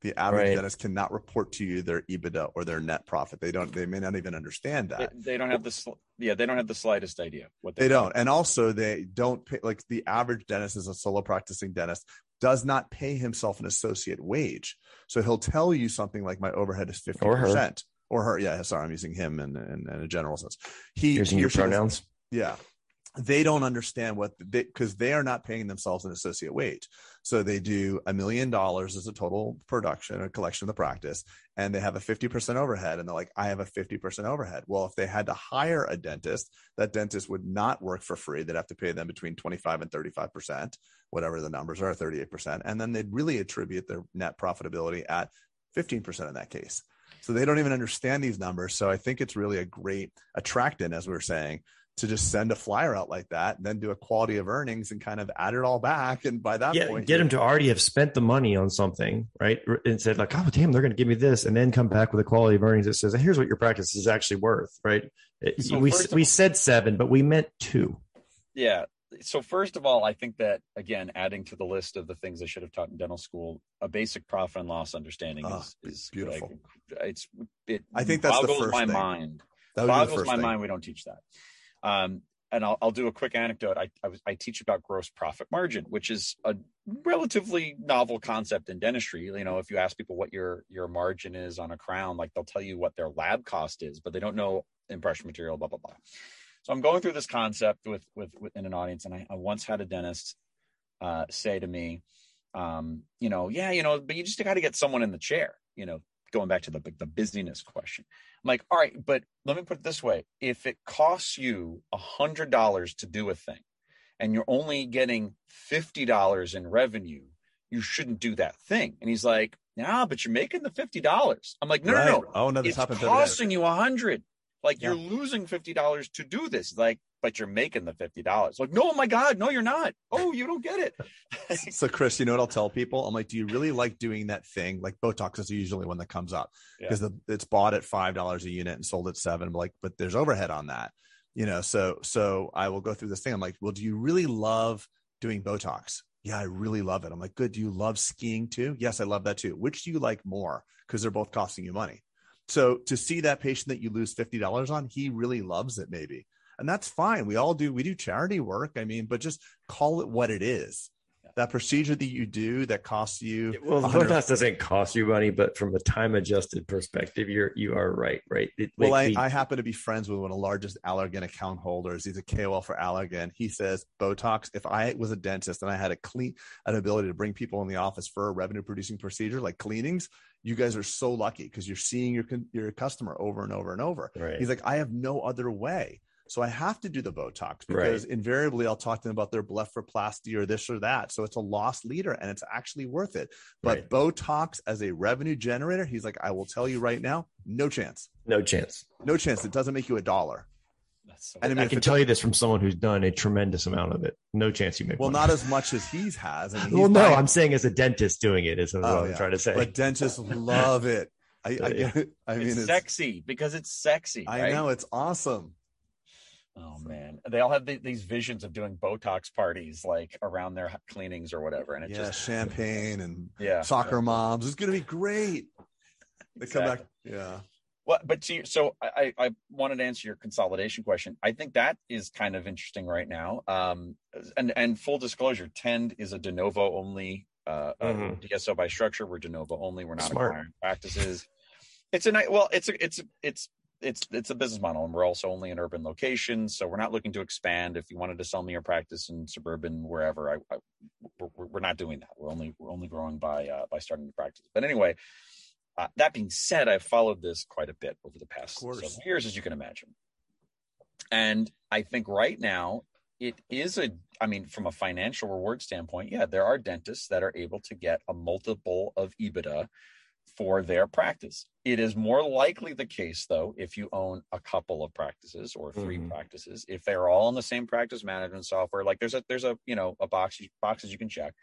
The average right. dentist cannot report to you their EBITDA or their net profit. They don't. They may not even understand that. They, they don't have the. Yeah, they don't have the slightest idea what they don't. And also, they don't pay. Like the average dentist is a solo practicing dentist does not pay himself an associate wage. So he'll tell you something like my overhead is fifty percent or her. Yeah, sorry, I'm using him in, in, in a general sense. He using your pronouns. Yeah, they don't understand what they because they are not paying themselves an associate wage. So they do a million dollars as a total production, a collection of the practice, and they have a 50% overhead. And they're like, I have a 50% overhead. Well, if they had to hire a dentist, that dentist would not work for free. They'd have to pay them between 25 and 35%, whatever the numbers are, 38%. And then they'd really attribute their net profitability at 15% in that case. So they don't even understand these numbers. So I think it's really a great attractant, as we were saying, to just send a flyer out like that and then do a quality of earnings and kind of add it all back. And by that yeah, point, get them to already have spent the money on something, right? And said like, oh damn, they're going to give me this, and then come back with a quality of earnings that says, here's what your practice is actually worth, right? So we we said seven, but we meant two. Yeah. So first of all, I think that again, adding to the list of the things I should have taught in dental school, a basic profit and loss understanding oh, is, is beautiful. Like, it's it. I think that's the first my thing. mind. That boggles my thing. mind. We don't teach that. Um, and I'll, I'll do a quick anecdote. I, I, was, I teach about gross profit margin, which is a relatively novel concept in dentistry. You know, if you ask people what your your margin is on a crown, like they'll tell you what their lab cost is, but they don't know impression material, blah blah blah. So I'm going through this concept with with, with in an audience, and I, I once had a dentist uh, say to me, um, you know, yeah, you know, but you just got to get someone in the chair, you know, going back to the the busyness question. I'm like, all right, but let me put it this way: if it costs you a hundred dollars to do a thing, and you're only getting fifty dollars in revenue, you shouldn't do that thing. And he's like, nah, but you're making the fifty dollars. I'm like, no, right. no, no, oh no, this it's costing you a hundred. Like yeah. you're losing fifty dollars to do this. Like, but you're making the fifty dollars. Like, no, oh my God, no, you're not. Oh, you don't get it. so, Chris, you know what I'll tell people? I'm like, do you really like doing that thing? Like Botox is usually one that comes up because yeah. it's bought at five dollars a unit and sold at seven. Like, but there's overhead on that. You know, so so I will go through this thing. I'm like, well, do you really love doing Botox? Yeah, I really love it. I'm like, good. Do you love skiing too? Yes, I love that too. Which do you like more? Because they're both costing you money. So to see that patient that you lose $50 on, he really loves it maybe. And that's fine. We all do, we do charity work. I mean, but just call it what it is that procedure that you do that costs you well Botox doesn't cost you money but from a time adjusted perspective you're you are right right? It, well I, I, happen to be friends with one of the largest allergan account holders. He's a KOL for allergan. He says Botox if I was a dentist and I had a clean an ability to bring people in the office for a revenue producing procedure like cleanings you guys are so lucky because you're seeing your your customer over and over and over. Right. he's like I have no other way so I have to do the Botox because right. invariably I'll talk to them about their blepharoplasty or this or that. So it's a loss leader and it's actually worth it. But right. Botox as a revenue generator, he's like, I will tell you right now, no chance. No chance. No chance. It doesn't make you a dollar. So and I, mean, I can tell you this from someone who's done a tremendous amount of it. No chance you make. Well, money. not as much as he's has. I mean, well, no, buying... I'm saying as a dentist doing it is what oh, I'm yeah. trying to say. But dentists love it. I, I, I mean, it's, it's, sexy because it's sexy. I right? know it's awesome. Oh man, they all have the, these visions of doing Botox parties like around their cleanings or whatever, and it yeah, just champagne and yeah, soccer moms. It's gonna be great. They exactly. come back, yeah. Well, but to, so I, I wanted to answer your consolidation question. I think that is kind of interesting right now. Um, and and full disclosure, Tend is a de novo only uh, mm-hmm. DSO by structure. We're de novo only. We're not Smart. acquiring practices. It's a nice. Well, it's a it's a, it's it's it's a business model and we're also only in urban locations so we're not looking to expand. If you wanted to sell me your practice in suburban wherever I, I we're, we're, not doing that. We're only we're only growing by uh, by starting the practice. But anyway uh, that being said i've followed this quite a bit over the past several years as you can imagine. And i think right now it is a i mean from a financial reward standpoint yeah there are dentists that are able to get a multiple of ebitda for their practice. It is more likely the case, though, if you own a couple of practices or 3 mm-hmm. practices, if they're all in the same practice management software, like there's a there's a you know a box boxes you can check.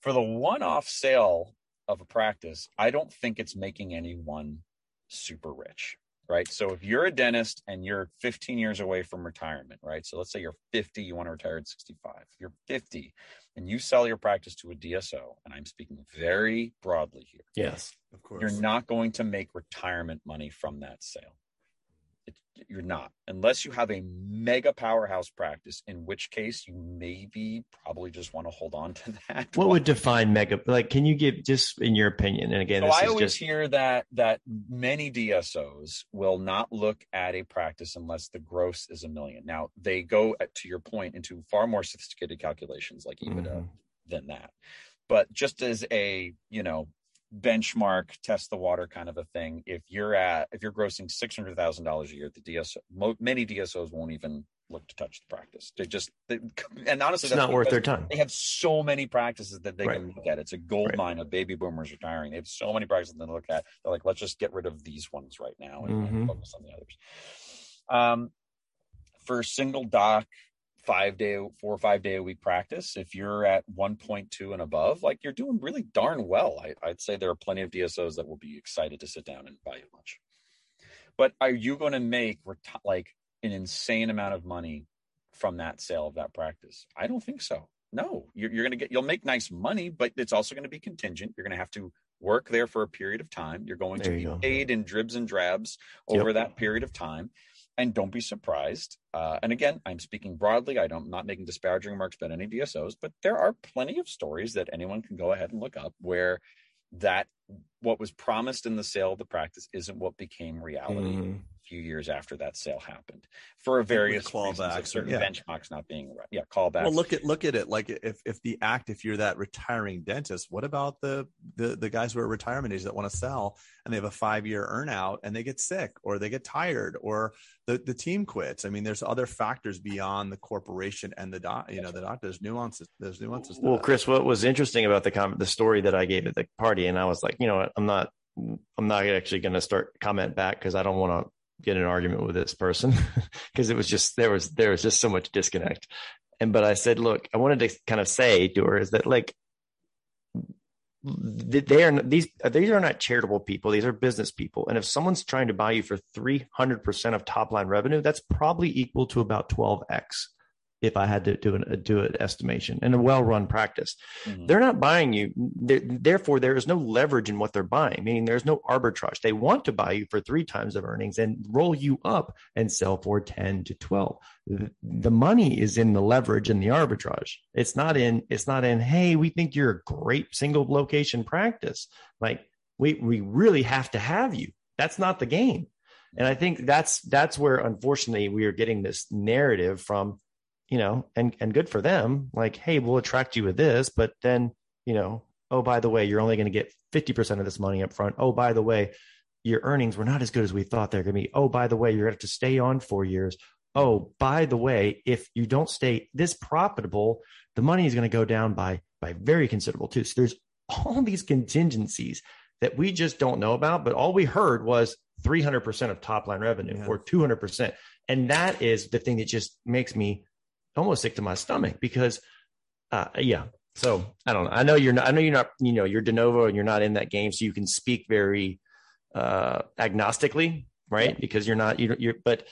For the one-off sale of a practice, I don't think it's making anyone super rich right? So if you're a dentist and you're 15 years away from retirement, right? So let's say you're 50, you want to retire at 65. You're 50 and you sell your practice to a DSO, and I'm speaking very broadly here. Yes, of course. You're not going to make retirement money from that sale you're not unless you have a mega powerhouse practice in which case you maybe probably just want to hold on to that what would define mega like can you give just in your opinion and again so i always just... hear that that many dsos will not look at a practice unless the gross is a million now they go to your point into far more sophisticated calculations like ebitda mm-hmm. than that but just as a you know benchmark test the water kind of a thing. If you're at if you're grossing $600000 a year the dso many dsos won't even look to touch the practice. They just they, and honestly it's not worth their time. they have so many practices that they right. can look at. It's a gold right. mine of baby boomers retiring. They have so many practices to look at. They're like let's just get rid of these ones right now and, mm-hmm. and focus on the others. Um for single doc five day, four or five day a week practice, if you're at 1.2 and above, like you're doing really darn well. I, would say there are plenty of DSOs that will be excited to sit down and buy you lunch. But are you going to make like an insane amount of money from that sale of that practice? I don't think so. No, you're, you're going to get, you'll make nice money, but it's also going to be contingent. You're going to have to work there for a period of time. You're going there to be go. paid in dribs and drabs over yep. that period of time and don't be surprised. Uh, and again, I'm speaking broadly. I don't I'm not making disparaging remarks about any DSOs, but there are plenty of stories that anyone can go ahead and look up where that what was promised in the sale of the practice isn't what became reality. Mm-hmm few years after that sale happened for various clawbacks, certain yeah. benchmarks not being right. Yeah, callbacks. Well, look at look at it like if if the act, if you're that retiring dentist, what about the the the guys who are retirement age that want to sell and they have a five year earnout and they get sick or they get tired or the the team quits? I mean, there's other factors beyond the corporation and the doc. You know, the doc. There's nuances. There's nuances. Well, Chris, what was interesting about the com- the story that I gave at the party, and I was like, you know, I'm not I'm not actually going to start comment back because I don't want to get an argument with this person because it was just there was there was just so much disconnect. And but I said, look, I wanted to kind of say to her is that like they are these these are not charitable people. These are business people. And if someone's trying to buy you for 300% of top line revenue that's probably equal to about 12x if I had to do an do an estimation in a well run practice. Mm-hmm. They're not buying you. Therefore, there is no leverage in what they're buying. Meaning, there's no arbitrage. They want to buy you for three times of earnings and roll you up and sell for ten to twelve. The money is in the leverage and the arbitrage. It's not in. It's not in. Hey, we think you're a great single location practice. Like we we really have to have you. That's not the game. And I think that's that's where unfortunately we are getting this narrative from you know, and and good for them. Like, hey, we'll attract you with this, but then, you know, oh, by the way, you're only going to get 50% of this money up front. Oh, by the way, your earnings were not as good as we thought they're going to be. Oh, by the way, you're going to have to stay on four years. Oh, by the way, if you don't stay this profitable, the money is going to go down by by very considerable too. So there's all these contingencies that we just don't know about, but all we heard was 300% of top line revenue yeah. or 200%. And that is the thing that just makes me almost sick to my stomach because, uh, yeah. So I don't know. I know you're not. I know you're not. You know, you're de novo and you're not in that game, so you can speak very uh, agnostically, right? Because you're not. You're, you're. But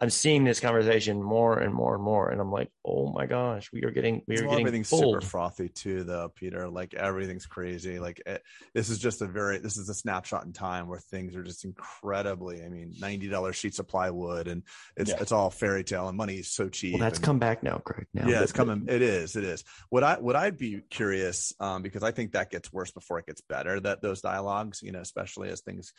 I'm seeing this conversation more and more and more, and I'm like, oh my gosh, we are getting we are well, getting everything's super frothy too, though, Peter. Like everything's crazy. Like it, eh, this is just a very this is a snapshot in time where things are just incredibly. I mean, ninety dollars sheets of plywood, and it's yeah. it's all fairy tale, and money is so cheap. Well, that's and, come back now, Craig. Now, yeah, it's coming. It is. It is. What I what I'd be curious, um, because I think that gets worse before it gets better. That those dialogues, you know, especially as things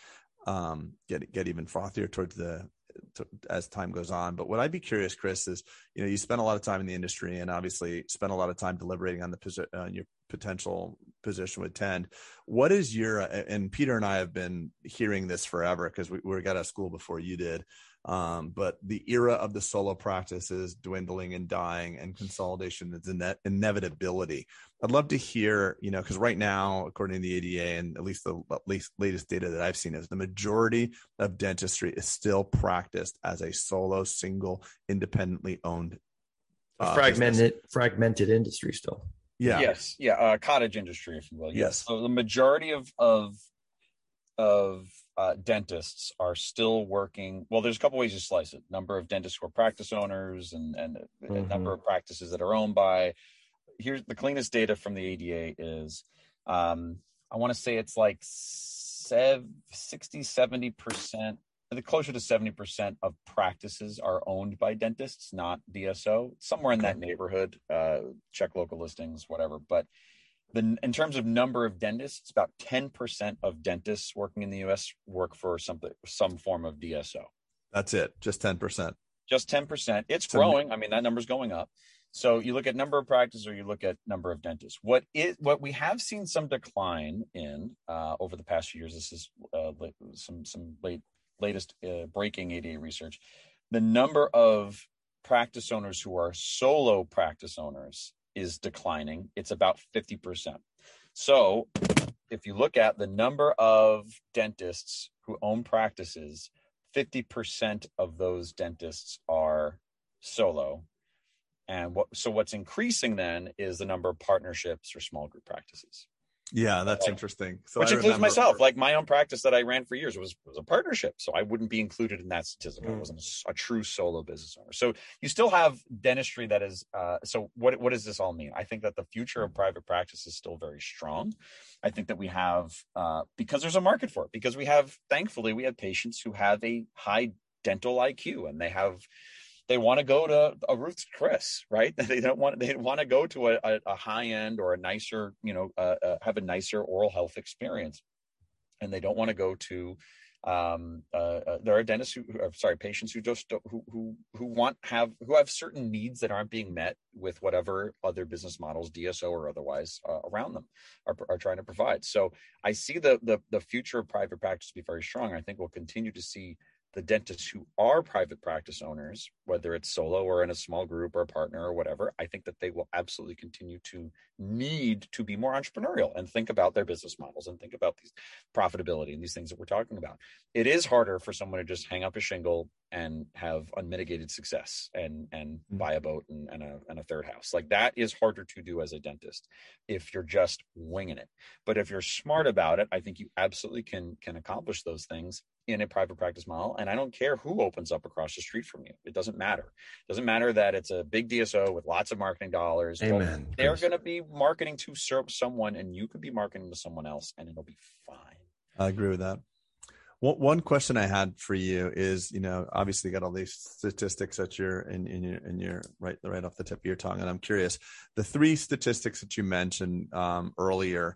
um, get get even frothier towards the to, as time goes on. But what I'd be curious, Chris, is you know you spend a lot of time in the industry and obviously spend a lot of time deliberating on the posi- uh, your potential position with Tend. What is your and Peter and I have been hearing this forever because we, we got out of school before you did. Um, but the era of the solo practice is dwindling and dying, and consolidation is an inevitability. I'd love to hear, you know, because right now, according to the ADA, and at least the at least latest data that I've seen, is the majority of dentistry is still practiced as a solo, single, independently owned, uh, fragmented, business. fragmented industry still. Yeah. Yes. Yeah. Uh, cottage industry, if you will. Yes. yes. So the majority of of of uh, dentists are still working. Well, there's a couple ways to slice it: number of dentists who are practice owners, and and mm-hmm. a number of practices that are owned by. Here's the cleanest data from the ADA is, um, I want to say it's like 60, 70 percent. The closer to 70% of practices are owned by dentists, not DSO, somewhere in that neighborhood. Uh, check local listings, whatever. But the, in terms of number of dentists, about 10% of dentists working in the US work for something, some form of DSO. That's it. Just 10%. Just 10%. It's, it's growing. I mean, that number's going up. So you look at number of practices or you look at number of dentists. What is what we have seen some decline in uh, over the past few years. This is uh, some some late latest uh, breaking ADA research. The number of practice owners who are solo practice owners is declining. It's about 50%. So if you look at the number of dentists who own practices, 50% of those dentists are solo. And what, so what's increasing then is the number of partnerships or small group practices. Yeah, that's like, interesting. So which I includes myself. Like my own practice that I ran for years was was a partnership, so I wouldn't be included in that statistic. Mm. I wasn't a, a, true solo business owner. So you still have dentistry that is. Uh, so what what does this all mean? I think that the future of private practice is still very strong. I think that we have uh, because there's a market for it. Because we have, thankfully, we have patients who have a high dental IQ and they have they want to go to a Ruth's Chris, right? They don't want they want to go to a, a high end or a nicer, you know, uh, uh, have a nicer oral health experience, and they don't want to go to. Um, uh, uh, there are dentists who, are, sorry, patients who just who who who want have who have certain needs that aren't being met with whatever other business models, DSO or otherwise, uh, around them are, are trying to provide. So I see the the the future of private practice be very strong. I think we'll continue to see the dentists who are private practice owners, whether it's solo or in a small group or a partner or whatever, I think that they will absolutely continue to need to be more entrepreneurial and think about their business models and think about these profitability and these things that we're talking about. It is harder for someone to just hang up a shingle and have unmitigated success and and mm-hmm. buy a boat and, and, a, and a third house. Like that is harder to do as a dentist if you're just winging it. But if you're smart about it, I think you absolutely can can accomplish those things in a private practice model. And I don't care who opens up across the street from you. It doesn't matter. It doesn't matter that it's a big DSO with lots of marketing dollars. Amen. they're going to be marketing to someone and you could be marketing to someone else and it'll be fine. I agree with that. One question I had for you is, you know, obviously you got all these statistics that you're in, in your, in your right, right off the tip of your tongue. And I'm curious, the three statistics that you mentioned um, earlier,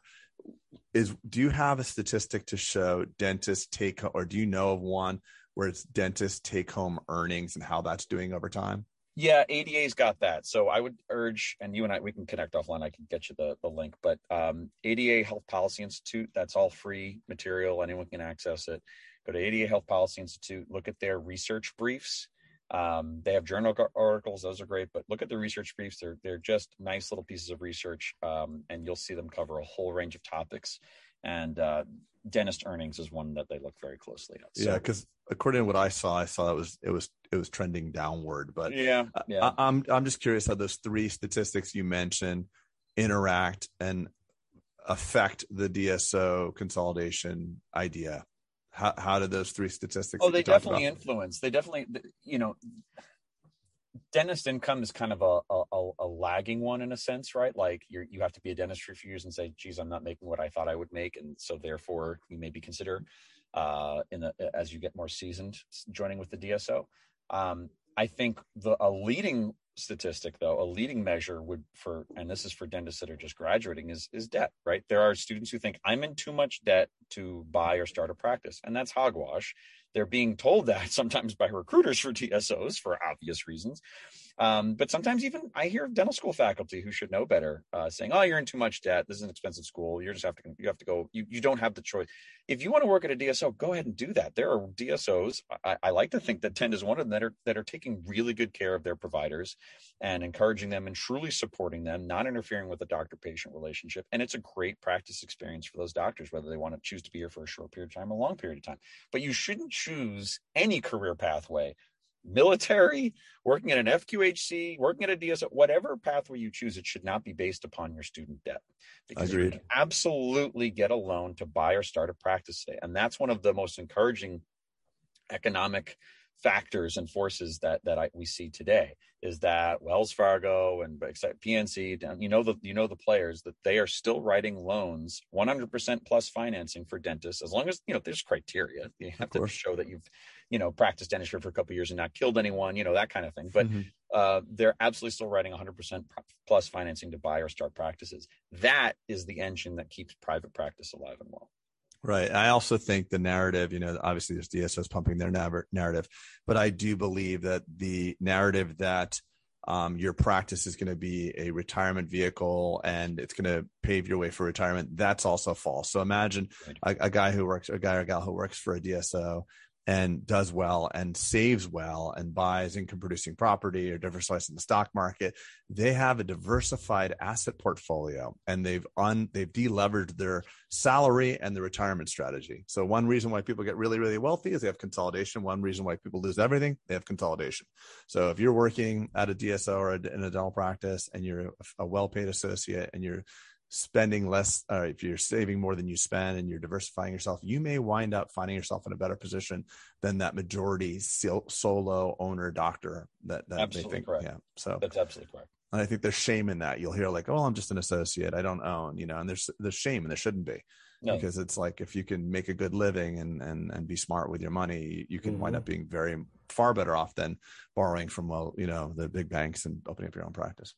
is do you have a statistic to show dentist take or do you know of one where it's dentist take home earnings and how that's doing over time? Yeah ada's got that. So i would urge and you and i we can connect offline. I can get you the, the link but um, ada health policy institute that's all free material. Anyone can access it. Go to ada health policy institute look at their research briefs. Um, they have journal articles; those are great. But look at the research briefs; they're they're just nice little pieces of research, um, and you'll see them cover a whole range of topics. And uh, dentist earnings is one that they look very closely at. So, yeah, because according to what I saw, I saw it was it was it was trending downward. But yeah, yeah. I, I'm I'm just curious how those three statistics you mentioned interact and affect the DSO consolidation idea how, how did those three statistics oh they definitely influence they definitely you know dentist income is kind of a, a, a, lagging one in a sense right? Like you you have to be a dentist for a few years and say geez i'm not making what i thought i would make. And so therefore you maybe consider uh in the as you get more seasoned joining with the dso um i think the a leading statistic though a leading measure would for and this is for dentists that are just graduating is is debt right? There are students who think i'm in too much debt to buy or start a practice and that's hogwash they're being told that sometimes by recruiters for DSOs for obvious reasons um, but sometimes even I hear dental school faculty who should know better uh, saying, "Oh, you're in too much debt. This is an expensive school. You just have to you have to go. You you don't have the choice. If you want to work at a DSO, go ahead and do that. There are DSOs. I, I like to think that Tend is one of them that are that are taking really good care of their providers and encouraging them and truly supporting them, not interfering with the doctor-patient relationship. And it's a great practice experience for those doctors, whether they want to choose to be here for a short period of time or a long period of time. But you shouldn't choose any career pathway military, working at an FQHC, working at a DSO, whatever pathway you choose, it should not be based upon your student debt. Because Agreed. you can absolutely get a loan to buy or start a practice today. And that's one of the most encouraging economic factors and forces that that I, we see today is that Wells Fargo and PNC, you know the you know the players that they are still writing loans, 100% plus financing for dentists as long as you know there's criteria. You have to show that you've you know practiced dentistry for a couple years and not killed anyone, you know that kind of thing. But mm-hmm. uh, they're absolutely still writing 100% plus financing to buy or start practices. That is the engine that keeps private practice alive and well. Right. I also think the narrative, you know, obviously there's DSOs pumping their narrative, but I do believe that the narrative that um, your practice is going to be a retirement vehicle and it's going to pave your way for retirement, that's also false. So imagine a, a guy who works, a guy or gal who works for a DSO and does well and saves well and buys income producing property or diversifies in the stock market they have a diversified asset portfolio and they've un they've deleveraged their salary and the retirement strategy. So one reason why people get really really wealthy is they have consolidation. One reason why people lose everything they have consolidation. So if you're working at a dso or in a dental practice and you're a well-paid associate and you're spending less uh, if you're saving more than you spend and you're diversifying yourself you may wind up finding yourself in a better position than that majority solo owner doctor that, that absolutely they think correct. yeah so that's absolutely correct And I think there's shame in that. You'll hear like, "Oh, I'm just an associate. I don't own," you know, and there's there's shame, and there shouldn't be, no. because it's like if you can make a good living and and and be smart with your money, you can mm-hmm. wind up being very far better off than borrowing from well, you know, the big banks and opening up your own practice.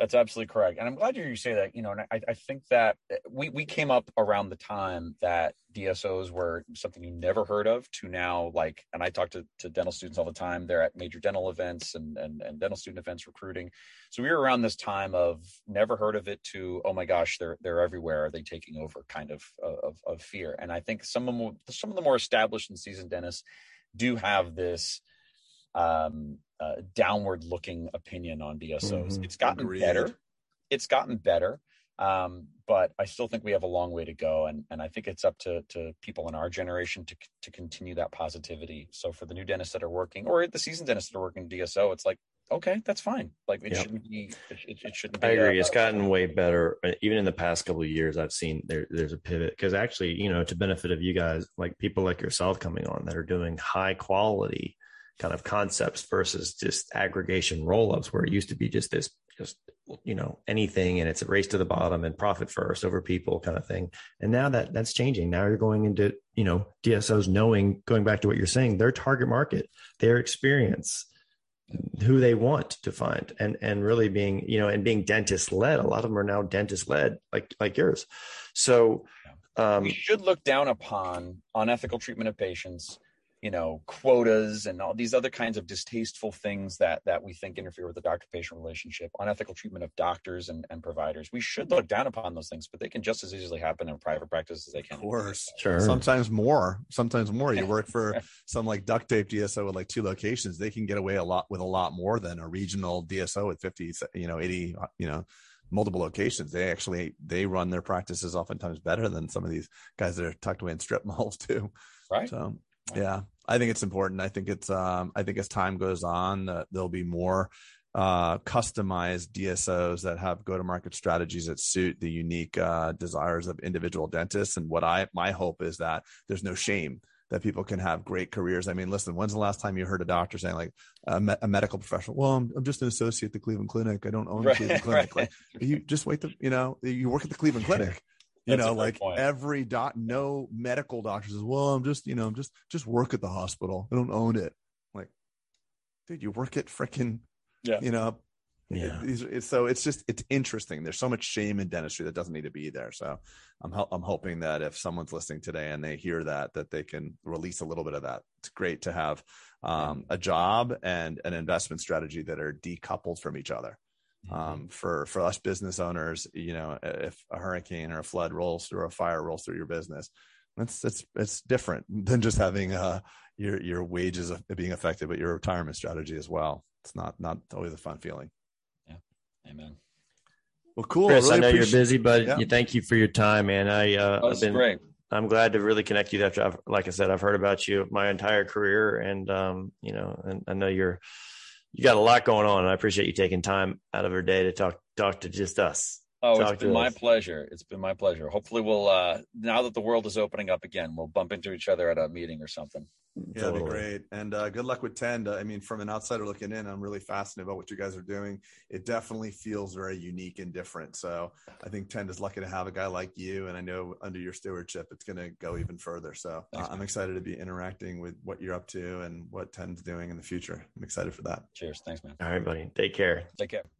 That's absolutely correct, and I'm glad you say that. You know, and I, I think that eh, we we came up around the time that DSOs were something you never heard of to now like, and I talk to, to dental students all the time. They're at major dental events and, and and dental student events recruiting. So we were around this time of never heard of it to oh my gosh they're they're everywhere. Are they taking over? Kind of of, of fear. And I think some of them, some of the more established and seasoned dentists do have this um, uh, downward looking opinion on DSOs. Mm-hmm. It's gotten Agreed. better. It's gotten better. Um, but I still think we have a long way to go, and and I think it's up to to people in our generation to to continue that positivity. So for the new dentists that are working, or the seasoned dentists that are working DSO, it's like okay, that's fine. Like it yep. shouldn't be. It, it, shouldn't. Be I agree. It's gotten way better. Even in the past couple of years, I've seen there. There's a pivot because actually, you know, to benefit of you guys, like people like yourself coming on that are doing high quality kind of concepts versus just aggregation rollups where it used to be just this just you know anything and it's a race to the bottom and profit first over people kind of thing. And now that that's changing. Now you're going into you know dsos knowing going back to what you're saying their target market their experience who they want to find and and really being you know and being dentist led a lot of them are now dentist led like like yours. So um, we should look down upon unethical treatment of patients you know quotas and all these other kinds of distasteful things that that we think interfere with the doctor patient relationship unethical treatment of doctors and, and providers. We should look down upon those things but they can just as easily happen in private practice as they can of course. sure. Sometimes more. Sometimes more. You work for some like duct tape dso with like two locations. They can get away a lot with a lot more than a regional dso with 50 you know 80 you know multiple locations. They actually they run their practices oftentimes better than some of these guys that are tucked away in strip malls too. Right. So yeah, I think it's important. I think it's um, I think as time goes on, uh, there'll be more uh, customized DSOs that have go to market strategies that suit the unique uh, desires of individual dentists. And what I my hope is that there's no shame that people can have great careers. I mean, listen, when's the last time you heard a doctor saying like a, me- a medical professional? Well, I'm, I'm, just an associate at the Cleveland Clinic. I don't own the Cleveland Clinic. Right. Like, you just wait the you know you work at the Cleveland Clinic you know like point. every dot no medical doctor says well i'm just you know i'm just just work at the hospital. I don't own it. Like dude you work at freaking yeah. you know yeah. it, it, so it's just it's interesting. There's so much shame in dentistry that doesn't need to be there. So i'm i'm hoping that if someone's listening today and they hear that that they can release a little bit of that. It's great to have um, a job and an investment strategy that are decoupled from each other. Um, for for us business owners you know if a hurricane or a flood rolls through or a fire rolls through your business it's it's it's different than just having uh your your wages being affected but your retirement strategy as well. It's not not always a fun feeling. Yeah. Amen. Well cool. Chris i, really I know you're busy but yeah. thank you for your time man. I uh oh, i've been great. I'm glad to really connect you after I've, like I said, I've heard about you my entire career and, um, you know, and I know you're, you got a lot going on. And I appreciate you taking time out of your day to talk talk to just us. Oh, talk it's been my us. pleasure. It's been my pleasure. Hopefully, we'll uh, now that the world is opening up again, we'll bump into each other at a meeting or something. Yeah, totally. that'd be great. And uh, good luck with Tend. I mean, from an outsider looking in, I'm really fascinated about what you guys are doing. It definitely feels very unique and different. So I think Tend is lucky to have a guy like you. And I know under your stewardship, it's going to go even further. So uh, I'm excited to be interacting with what you're up to and what Tend's doing in the future. I'm excited for that. Cheers. Thanks, man. All right, buddy. Take care. Take care.